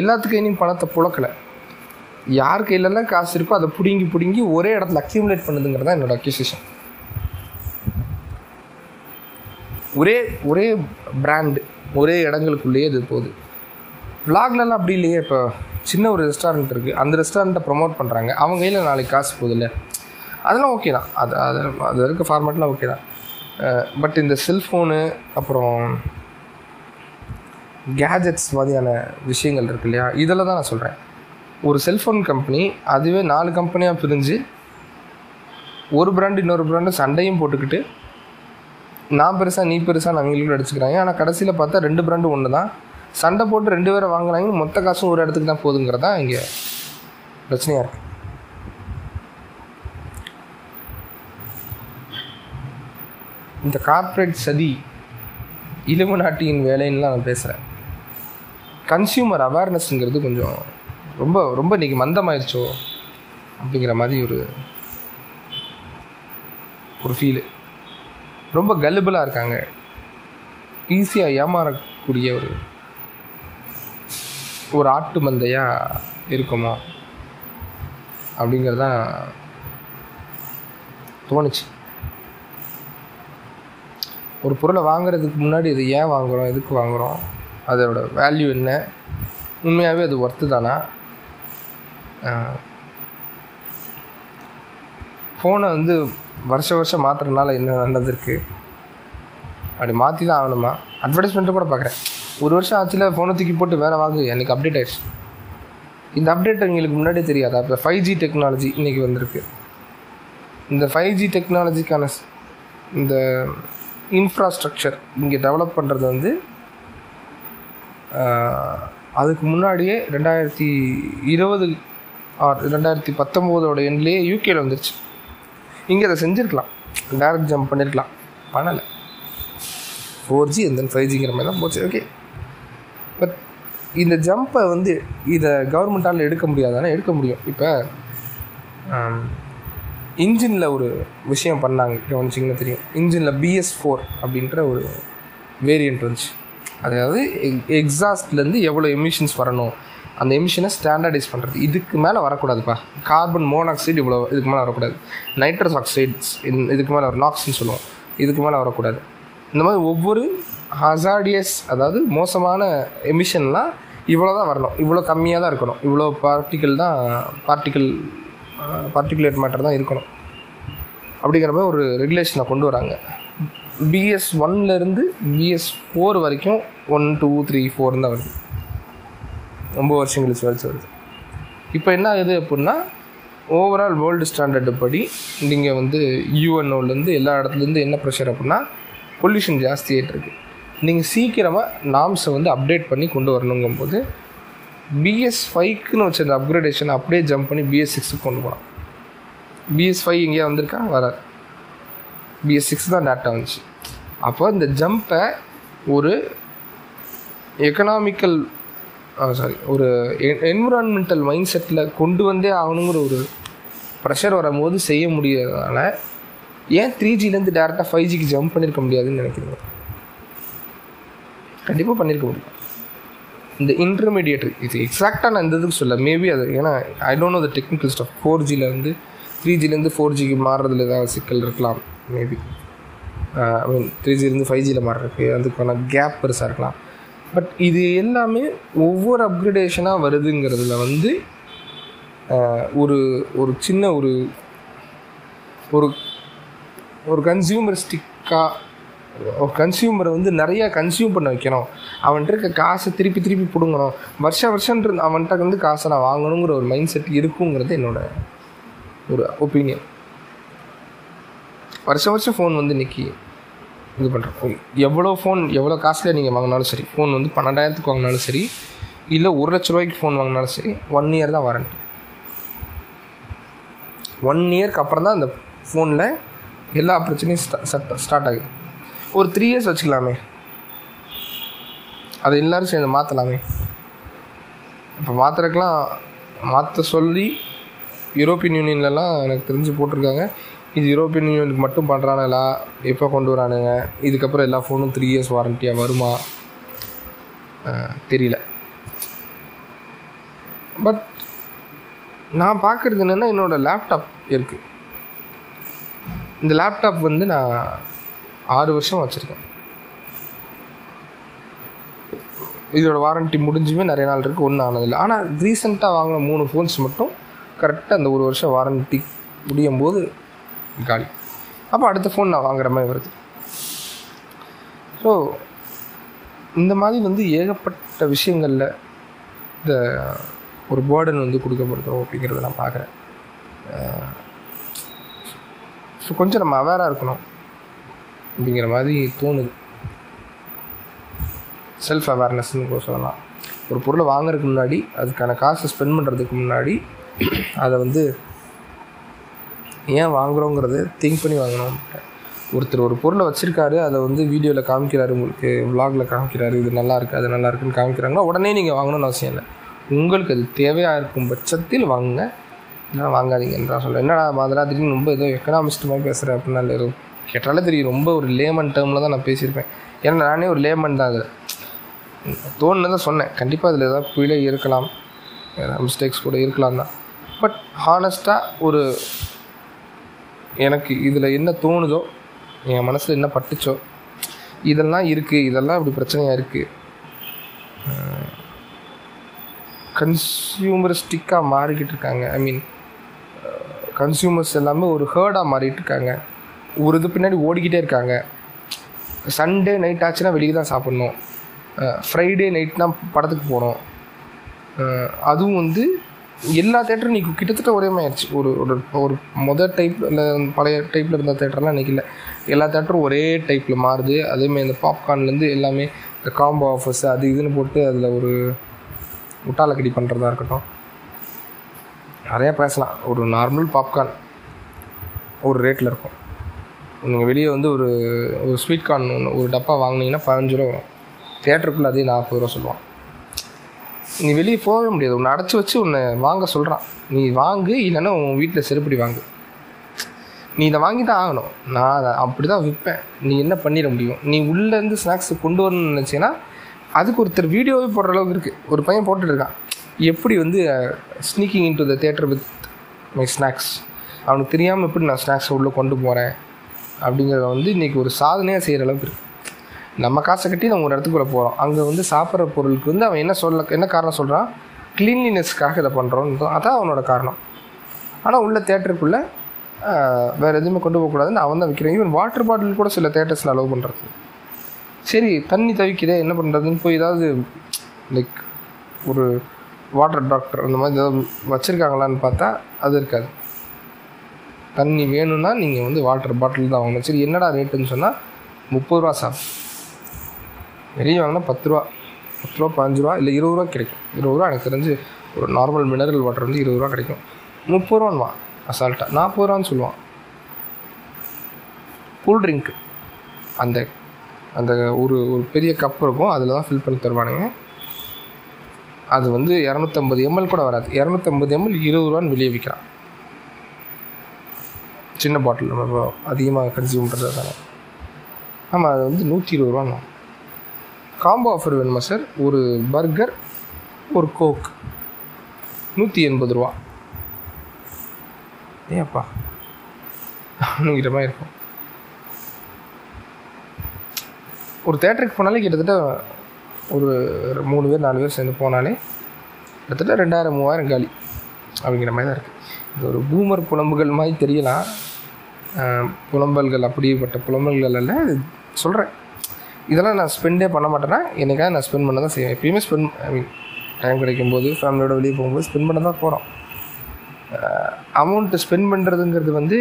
எல்லாத்து கையிலையும் பணத்தை புழக்கலை. யார் கையிலலாம் காசு இருக்கோ அதை பிடுங்கி பிடுங்கி ஒரே இடத்துல அக்யூமுலேட் பண்ணுதுங்கிறது தான் என்னோட அக்யூசிஷன் ஒரே ஒரே பிராண்டு ஒரே இடங்களுக்குள்ளேயே இது போகுது. விளாக்லலாம் அப்படி இல்லையே இப்போ சின்ன ஒரு ரெஸ்டாரண்ட் இருக்குது அந்த ரெஸ்டாரண்ட்டை ப்ரொமோட் பண்ணுறாங்க அவங்க கையில் நாளைக்கு காசு போகுதுல்ல. அதெல்லாம் ஓகே தான். அது அது அது இருக்க ஃபார்மேட்லாம் ஓகே தான். பட் இந்த செல்ஃபோனு அப்புறம் கேஜெட்ஸ் மாதிரியான விஷயங்கள் இருக்கு இல்லையா? இதில் தான் நான் சொல்கிறேன் ஒரு செல்ஃபோன் கம்பெனி அதுவே நாலு கம்பெனியாக பிரிஞ்சு ஒரு பிராண்டு இன்னொரு பிராண்டு சண்டையும் போட்டுக்கிட்டு நான் பெருசாக நீ பெருசாக நான் அடிச்சுக்கிறாங்க. ஆனால் கடைசியில் பார்த்தா ரெண்டு பிராண்டு ஒன்று தான். சண்டை போட்டு ரெண்டு பேரை வாங்குறாங்க மொத்த காசும் ஒரு இடத்துக்கு தான் போதுங்கிறதா தான் இங்கே பிரச்சனையாக இருக்குது இந்த கார்ப்பரேட் சதி இளவு நாட்டியின் வேலைன்னுலாம் நான் பேசுகிறேன் கன்சியூமர் அவேர்னஸ்ங்கிறது கொஞ்சம் ரொம்ப ரொம்ப இன்றைக்கி மந்தமாயிருச்சோ அப்படிங்கிற மாதிரி ஒரு ஒரு ஃபீலு ரொம்ப கல்லுபிளாக இருக்காங்க. ஈஸியாக ஏமாறக்கூடிய ஒரு ஒரு ஆட்டு மந்தையாக இருக்குமா அப்படிங்கிறது தான் தோணுச்சு. ஒரு பொருளை வாங்குறதுக்கு முன்னாடி இது ஏன் வாங்குகிறோம் எதுக்கு வாங்குகிறோம் அதோட வேல்யூ என்ன? உண்மையாகவே அது ஒர்த்து தானா? ஃபோனை வந்து வருஷ வருஷம் மாற்றுறதுனால என்ன நல்லது அப்படி மாற்றி தான் ஆகணுமா? அட்வர்டைஸ்மெண்ட்டு கூட பார்க்குறேன் ஒரு வருஷம் ஆச்சுல ஃபோனை தூக்கி போட்டு வேறு வாங்கு. எனக்கு அப்டேட் ஆயிடுச்சு. இந்த அப்டேட் எங்களுக்கு முன்னாடியே தெரியாது. அப்போ ஃபைவ் ஜி டெக்னாலஜி இன்றைக்கி வந்திருக்கு. இந்த ஃபைவ் ஜி டெக்னாலஜிக்கான இந்த இன்ஃப்ராஸ்ட்ரக்சர் இங்கே டெவலப் பண்ணுறது வந்து அதுக்கு முன்னாடியே ரெண்டாயிரத்தி இருபது ஆர் ரெண்டாயிரத்தி பத்தொம்போதோட எண்ட்லேயே யூகேல வந்துருச்சு. இங்கே அதை செஞ்சுருக்கலாம். டேரக்ட் ஜம்ப் பண்ணியிருக்கலாம் பண்ணலை. Four G and then five ஜிங்கிற மாதிரி தான் போச்சு. ஓகே பட் இந்த ஜம்பை வந்து இதை கவர்மெண்ட்டால் எடுக்க முடியாதானே? எடுக்க முடியும். இப்போ இன்ஜினில் ஒரு விஷயம் பண்ணாங்க கவனிச்சிங்கன்னா தெரியும். இன்ஜினில் பிஎஸ் ஃபோர் அப்படின்ற ஒரு வேரியண்ட் வந்துச்சு அதாவது எக்ஸாஸ்ட்லேருந்து எவ்வளோ எமிஷன்ஸ் வரணும் அந்த எமிஷனை ஸ்டாண்டர்டைஸ் பண்ணுறது இதுக்கு மேலே வரக்கூடாதுப்பா. கார்பன் மோனாக்சைடு இவ்வளோ இதுக்கு மேலே வரக்கூடாது. நைட்ரஸ் ஆக்சைட்ஸ் இதுக்கு மேலே வரும் நாக்ஸ்ன்னு சொல்லுவோம். இதுக்கு மேலே வரக்கூடாது. இந்த மாதிரி ஒவ்வொரு ஹசார்டியஸ் அதாவது மோசமான எமிஷன்லாம் இவ்வளோ தான் வரணும். இவ்வளோ கம்மியாக தான் இருக்கணும். இவ்வளோ பார்ட்டிக்கல் தான் பார்ட்டிக்கல் பார்ட்டிகுலேட் மேட்டர் தான் இருக்கணும். அப்படிங்கிற மாதிரி ஒரு ரெகுலேஷனை கொண்டு வராங்க. பிஎஸ் ஒன்லேருந்து பிஎஸ் ஃபோர் வரைக்கும் ஒன் டூ த்ரீ ஃபோர் தான் வருது. ரொம்ப வருஷம் கழிச்சு வரைச்சு வருது. இப்போ என்ன ஆகுது அப்படின்னா ஓவரால் வேர்ல்டு ஸ்டாண்டர்டு படி நீங்கள் வந்து யூஎன்ஓலேருந்து எல்லா இடத்துலேருந்து என்ன ப்ரெஷர் அப்படின்னா பொல்யூஷன் ஜாஸ்தியாகிட்டு இருக்குது நீங்கள் சீக்கிரமாக நாம்ஸை வந்து அப்டேட் பண்ணி கொண்டு வரணுங்கும்போது பிஎஸ் ஃபைவ்க்குன்னு வச்சிருந்த அப்கிரேடேஷன் அப்படியே ஜம்ப் பண்ணி பிஎஸ் சிக்ஸுக்கு கொண்டு போகலாம் பிஎஸ் ஃபைவ் எங்கேயா வந்திருக்கா? வராது. பிஎஸ் சிக்ஸ் தான் டேட்டா வந்துச்சு. அப்போ இந்த ஜம்ப்பை ஒரு எக்கனாமிக்கல் சாரி ஒரு என்விரான்மெண்டல் மைண்ட் செட்டில் கொண்டு வந்தே ஆகணுங்கிற ஒரு ப்ரெஷர் வரும்போது செய்ய முடியாதனால ஏன் த்ரீ ஜிலேருந்து டேரெக்டாக ஃபைவ் ஜிக்கு ஜம்ப் பண்ணியிருக்க முடியாதுன்னு நினைக்கிறீங்க? கண்டிப்பாக பண்ணியிருக்க முடியும். இந்த இன்டர்மீடியேட் இது எக்ஸாக்டாக நான் இந்த இதுக்கு சொல்ல மேபி அது ஏன்னா I don't know the technical stuff four ஜிலேருந்து வந்து த்ரீ ஜிலேருந்து ஃபோர் ஜிக்கு மாறுறதுல ஏதாவது சிக்கல் இருக்கலாம் மேபி ஐ மீன் த்ரீ ஜிலேருந்து ஃபைவ் ஜியில் மாறுறதுக்கு அதுக்கான கேப் பெருசாக இருக்கலாம். பட் இது எல்லாமே ஒவ்வொரு அப்கிரேடேஷனாக வருதுங்கிறதுல வந்து ஒரு ஒரு சின்ன ஒரு ஒரு ஒரு கன்சியூமரிஸ்டிக்காக கன்சியூமரை வந்து நிறையா கன்சியூம் பண்ண வைக்கணும். அவன்கிட்ட இருக்க காசை திருப்பி திருப்பி பிடுங்கணும். வருஷ வருஷன்ற அவன்கிட்ட வந்து காசை நான் வாங்கணுங்கிற ஒரு மைண்ட் செட் இருக்குங்கிறது என்னோட ஒரு ஒப்பீனியன் வருஷம் வருஷம் ஃபோன் வந்து இன்னைக்கு இது பண்ணுறோம் எவ்வளோ ஃபோன் எவ்வளோ காஸ்ட்லியாக நீங்கள் வாங்கினாலும் சரி ஃபோன் வந்து பன்னெண்டாயிரத்துக்கு வாங்கினாலும் சரி இல்லை ஒரு லட்ச ரூபாய்க்கு ஃபோன் வாங்கினாலும் சரி ஒன் இயர் தான் வாரண்டி ஒன் இயர்க்கு அப்புறம் தான் அந்த ஃபோனில் எல்லா பிரச்சனையும் ஸ்டார்ட் ஸ்டார்ட் ஆகுது. ஒரு த்ரீ இயர்ஸ் வச்சுக்கலாமே. அதை எல்லோரும் சேர்ந்து மாற்றலாமே இப்போ மாற்றுறதுக்கெலாம் மாற்ற சொல்லி யூரோப்பியன் யூனியன்லலாம் எனக்கு தெரிஞ்சு போட்டிருக்காங்க. இது யூரோப்பியன் யூனியனுக்கு மட்டும் பண்ணுறானுங்களா எப்போ கொண்டு வரானுங்க? இதுக்கப்புறம் எல்லா ஃபோனும் த்ரீ இயர்ஸ் வாரண்டியாக வருமா? தெரியல. பட் நான் பார்க்குறது என்னென்னா என்னோடய லேப்டாப் இருக்குது இந்த லேப்டாப் வந்து நான் ஆறு வருஷம் வச்சுருக்கேன். இதோட வாரண்ட்டி முடிஞ்சுமே நிறைய நாள் இருக்குது ஒன்றும் ஆனதில்லை. ஆனால் ரீசெண்டாக வாங்கின மூணு ஃபோன்ஸ் மட்டும் கரெக்டாக அந்த ஒரு வருஷம் வாரண்ட்டி முடியும் போது காலி. அப்போ அடுத்த ஃபோன் நான் வாங்குற மாதிரி வருது. ஸோ இந்த மாதிரி வந்து ஏகப்பட்ட விஷயங்களில் இந்த ஒரு பேர்டன் வந்து கொடுக்கப்படுதோ அப்படிங்கிறத நான் பார்க்குறேன். ஸோ கொஞ்சம் நம்ம அவேராக இருக்கணும். அப்படிங்கிற மாதிரி தோணுது. செல்ஃப் அவேர்னஸ்னு கூட சொல்லலாம். ஒரு பொருளை வாங்குறதுக்கு முன்னாடி அதுக்கான காசை ஸ்பெண்ட் பண்ணுறதுக்கு முன்னாடி அதை வந்து ஏன் வாங்குகிறோங்கிறத திங்க் பண்ணி வாங்கணும். ஒருத்தர் ஒரு பொருளை வச்சுருக்காரு அதை வந்து வீடியோவில் காமிக்கிறாரு உங்களுக்கு vlogல காமிக்கிறாரு இது நல்லாருக்கு அது நல்லா இருக்குன்னு காமிக்கிறாங்கன்னா உடனே நீங்கள் வாங்கணும்னு அவசியம் இல்லை. உங்களுக்கு அது தேவையாக இருக்கும் பட்சத்தில் வாங்குங்க. இல்லைனா வாங்காதீங்கன்னு தான் சொல்லுவேன் என்னடா மாதிரா திடீர்னு ரொம்ப ஏதோ எக்கனாமிஸ்ட் மாதிரி பேசுகிறேன் அப்படின்னா இல்லை கேட்டாலே தெரியும் ரொம்ப ஒரு லேமன் டேர்மில் தான் நான் பேசியிருப்பேன். ஏன்னா நானே ஒரு லேமன் தான் அதில் தான் சொன்னேன். கண்டிப்பாக அதில் ஏதாவது பிழை இருக்கலாம். மிஸ்டேக்ஸ் கூட இருக்கலாம் தான். பட் ஹானஸ்ட்டாக ஒரு எனக்கு இதில் என்ன தோணுதோ என் மனசில் என்ன பட்டுச்சோ இதெல்லாம் இருக்குது இதெல்லாம் இப்படி பிரச்சனையாக இருக்குது கன்சியூமரிஸ்டிக்காக மாறிக்கிட்டு இருக்காங்க. ஐ மீன் கன்சியூமர்ஸ் எல்லாமே ஒரு ஹேர்டாக மாறிட்டு இருக்காங்க. ஒரு இது பின்னாடி ஓடிக்கிட்டே இருக்காங்க. சண்டே நைட் ஆச்சுன்னா வெளியே தான் சாப்பிட்ணும். ஃப்ரைடே நைட் தான் படத்துக்கு போகணும் அதுவும் வந்து எல்லா தேட்டரும் நீ கிட்டத்தட்ட ஒரே மாதிரி ஆயிடுச்சு. ஒரு ஒரு ஒரு மொதல் டைப்பில் இல்லை பழைய டைப்பில் இருந்த தேட்டர்லாம் இன்றைக்கி இல்லை. எல்லா தேட்டரும் ஒரே டைப்பில் மாறுது. அதேமாதிரி இந்த பாப்கார்ன்லேருந்து எல்லாமே இந்த காம்போ ஆஃபர்ஸ் அது இதுன்னு போட்டு அதில் ஒரு முட்டாளக்கடி பண்ணுறதா இருக்கட்டும். நிறையா பேசலாம். ஒரு நார்மல் பாப்கார்ன் ஒரு ரேட்டில் இருக்கும். நீங்கள் வெளியே வந்து ஒரு ஒரு ஸ்வீட் கார்ன் ஒன்று ஒரு டப்பா வாங்கினீங்கன்னா பதினஞ்சு ரூபா வரும். தேட்டருக்குள்ளே அதே நாற்பது ரூபா சொல்லுவான். நீ வெளியே போக முடியாது. உன்னை அடைச்சி வச்சு உன்னை வாங்க சொல்கிறான் நீ வாங்கு இல்லைன்னா உன் வீட்டில் செருப்படி வாங்கு. நீ இதை வாங்கி தான் ஆகணும். நான் அதை அப்படி தான் விற்பேன். நீ என்ன பண்ணிட முடியும்? நீ உள்ளேருந்து ஸ்நாக்ஸ் கொண்டு வரணும்னு நினச்சின்னா அதுக்கு ஒருத்தர் வீடியோவே போடுற அளவுக்கு இருக்குது ஒரு பையன் போட்டுட்ருக்கான் எப்படி வந்து sneaking in to the theatre with my snacks அவனுக்கு தெரியாமல் எப்படி நான் ஸ்நாக்ஸை உள்ளே கொண்டு போகிறேன் அப்படிங்கிறத வந்து இன்றைக்கி ஒரு சாதனையாக செய்கிற அளவுக்கு இருக்குது நம்ம காசை கட்டி நம்ம ஒரு இடத்துக்குள்ளே போகிறோம் அங்கே வந்து சாப்பிட்ற பொருளுக்கு வந்து அவன் என்ன சொல்ல என்ன காரணம் சொல்கிறான் க்ளீன்லினஸ்க்காக இதை பண்ணுறோன்னு அதான் அவனோட காரணம். ஆனால் உள்ள தேட்டருக்குள்ளே வேறு எதுவுமே கொண்டு போகக்கூடாதுன்னு அவன் தான் விற்கிறேன் ஈவன் வாட்டர் பாட்டில் கூட சில தேட்டர்ஸில் அலோவ் பண்ணுறது சரி தண்ணி தவிக்கிறே என்ன பண்ணுறதுன்னு போய் ஏதாவது லைக் ஒரு வாட்டர் டாக்டர் அந்த மாதிரி ஏதாவது வச்சுருக்காங்களான்னு பார்த்தா அது இருக்காது. தண்ணி வேணும்னா நீங்கள் வந்து வாட்டர் பாட்டில் தான் வாங்கணும். சரி என்னடா ரேட்டுன்னு சொன்னால் முப்பது ரூபா சார். வெளியே வாங்கினா பத்து ரூபா. பத்து ரூபா பதினஞ்சு ரூபா இல்லை இருபது ரூபா கிடைக்கும். இருபது ரூபா எனக்கு தெரிஞ்சு ஒரு நார்மல் மினரல் வாட்டர் வந்து இருபது ரூபா கிடைக்கும். முப்பது ரூபான்வான் அசால்ட்டாக நாற்பது ரூபான்னு சொல்லுவான். கூல் ட்ரிங்க்கு அந்த அந்த ஒரு ஒரு பெரிய கப் இருக்கும். அதில் தான் ஃபில் பண்ணி தருவானுங்க. அது வந்து இரநூத்தம்பது எம்எல் கூட வராது. இரநூத்தம்பது எம்எல் இருபது ரூபான்னு வெளியே விற்கிறான் சின்ன பாட்டில் நம்ம அதிகமாக கன்சியூம் பண்ணுறது தானே. ஆமாம் அது வந்து நூற்றி இருபது ரூபாண்ணா காம்போ ஆஃபர் வேணுமா சார் ஒரு பர்கர் ஒரு கோக் நூற்றி எண்பது ரூபா. ஏப்பா? அப்படிங்கிற மாதிரி இருக்கும். ஒரு தேட்டருக்கு போனாலே கிட்டத்தட்ட ஒரு மூணு பேர் நாலு பேர் சேர்ந்து போனாலே கிட்டத்தட்ட ரெண்டாயிரம் மூவாயிரம் காலி அப்படிங்கிற மாதிரி தான் இருக்குது இது ஒரு பூமர் புலம்புகள் மாதிரி தெரியலாம். புலம்பல்கள் அப்படிப்பட்ட புலம்பல்கள் அல்ல சொல்கிறேன் இதெல்லாம் நான் ஸ்பெண்டே பண்ண மாட்டேன்னா எனக்காக நான் ஸ்பெண்ட் பண்ண தான் செய்வேன். எப்பயுமே ஸ்பெண்ட் ஐ மீன் டைம் கிடைக்கும்போது ஃபேமிலியோட வெளியே போகும்போது ஸ்பெண்ட் பண்ண தான் போகிறோம் அமௌண்ட்டு ஸ்பெண்ட் பண்ணுறதுங்கிறது வந்து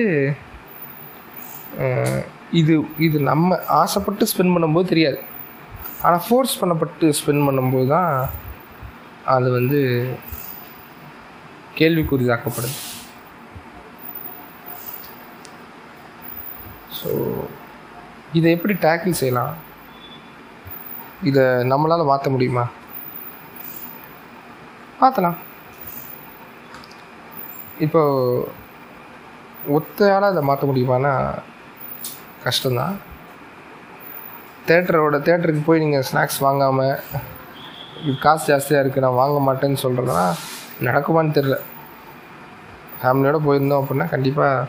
இது இது நம்ம ஆசைப்பட்டு ஸ்பெண்ட் பண்ணும்போது தெரியாது. ஆனால் ஃபோர்ஸ் பண்ணப்பட்டு ஸ்பெண்ட் பண்ணும்போது தான் அது வந்து கேள்விக்குறிதாக்கப்படுது. ஸோ இதை எப்படி டேக்கிள் செய்யலாம்? இதை நம்மளால் மாற்ற முடியுமா? மாற்றலாம் இப்போ ஒத்தையால் அதை மாற்ற முடியுமானா கஷ்டம்தான். தேட்டரோட தேட்டருக்கு போய் நீங்கள் ஸ்நாக்ஸ் வாங்காமல் காசு ஜாஸ்தியாக இருக்குது நான் வாங்க மாட்டேன்னு சொல்கிறதுனா நடக்குமான்னு தெரில ஃபேமிலியோடு போயிருந்தோம் அப்படின்னா கண்டிப்பாக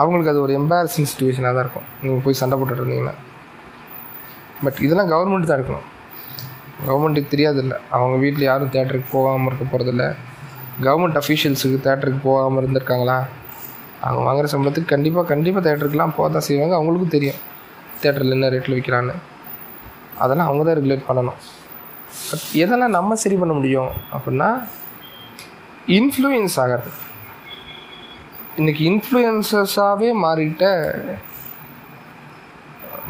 அவங்களுக்கு அது ஒரு எம்பாரசிங் சுச்சுவேஷனாக தான் இருக்கும். நீங்கள் போய் சண்டை போட்டுட்டு இருந்தீங்கன்னா. பட் இதெல்லாம் கவர்மெண்ட் தான் இருக்கணும் கவர்மெண்ட்டுக்கு தெரியாதில்ல. அவங்க வீட்டில் யாரும் தேட்டருக்கு போகாமல் இருக்க போகிறதில்ல கவர்மெண்ட் அஃபீஷியல்ஸுக்கு தேட்டருக்கு போகாமல் இருந்திருக்காங்களா? அவங்க வாங்குற சம்பளத்துக்கு கண்டிப்பாக கண்டிப்பாக தேட்டருக்குலாம் போக தான் செய்வாங்க. அவங்களுக்கும் தெரியும். தேட்டரில் என்ன ரேட்டில் விற்கிறான்னு அதெல்லாம் அவங்க தான் ரெகுலேட் பண்ணணும். பட் எதெல்லாம் நம்ம சரி பண்ண முடியும் அப்படின்னா இன்ஃப்ளூயன்ஸ் ஆகிறது. இன்னைக்கு இன்ஃப்ளூயன்சர்ஸாகவே மாறிட்ட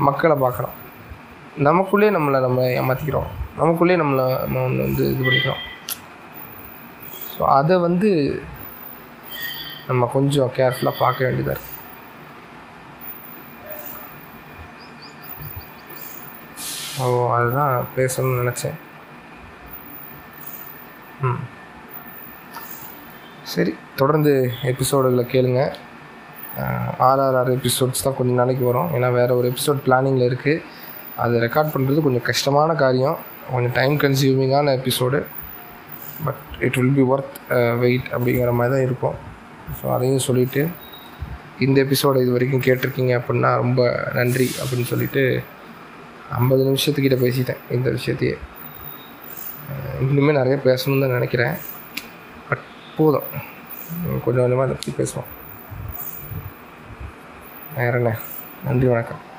மக்களை பார்க்குறோம். நமக்குள்ளே நம்மளை நம்ம ஏமாற்றிக்கிறோம் நமக்குள்ளே நம்மளை நம்ம ஒன்று வந்து இது பண்ணிக்கிறோம். ஸோ அதை வந்து நம்ம கொஞ்சம் கேர்ஃபுல்லாக பார்க்க வேண்டியதாக இருக்குது ஓ அதுதான் பேசணும்னு நினச்சேன். ம். சரி தொடர்ந்து எபிசோடுகளை கேளுங்க. ஆர்ஆர்ஆர் எபிசோட்ஸ் தான் கொஞ்சம் நாளைக்கு வரும். ஏன்னா வேறு ஒரு எபிசோட் பிளானிங்கில் இருக்குது அது ரெக்கார்ட் பண்ணுறது கொஞ்சம் கஷ்டமான காரியம். கொஞ்சம் time கன்சியூமிங்கான episode but it will be worth wait அப்படிங்கிற மாதிரி தான் இருக்கும். ஸோ அதையும் சொல்லிவிட்டு இந்த எபிசோடை இது வரைக்கும் கேட்டிருக்கீங்க அப்படின்னா ரொம்ப நன்றி அப்படின்னு சொல்லிட்டு ஐம்பது நிமிஷத்துக்கிட்ட பேசிட்டேன் இந்த விஷயத்தையே. இன்னுமே நிறைய பேசணும்னு தான் நினைக்கிறேன். போதும். கொஞ்சம் கொஞ்சமாக அதை பற்றி பேசுவோம். வேற என்ன? நன்றி வணக்கம்.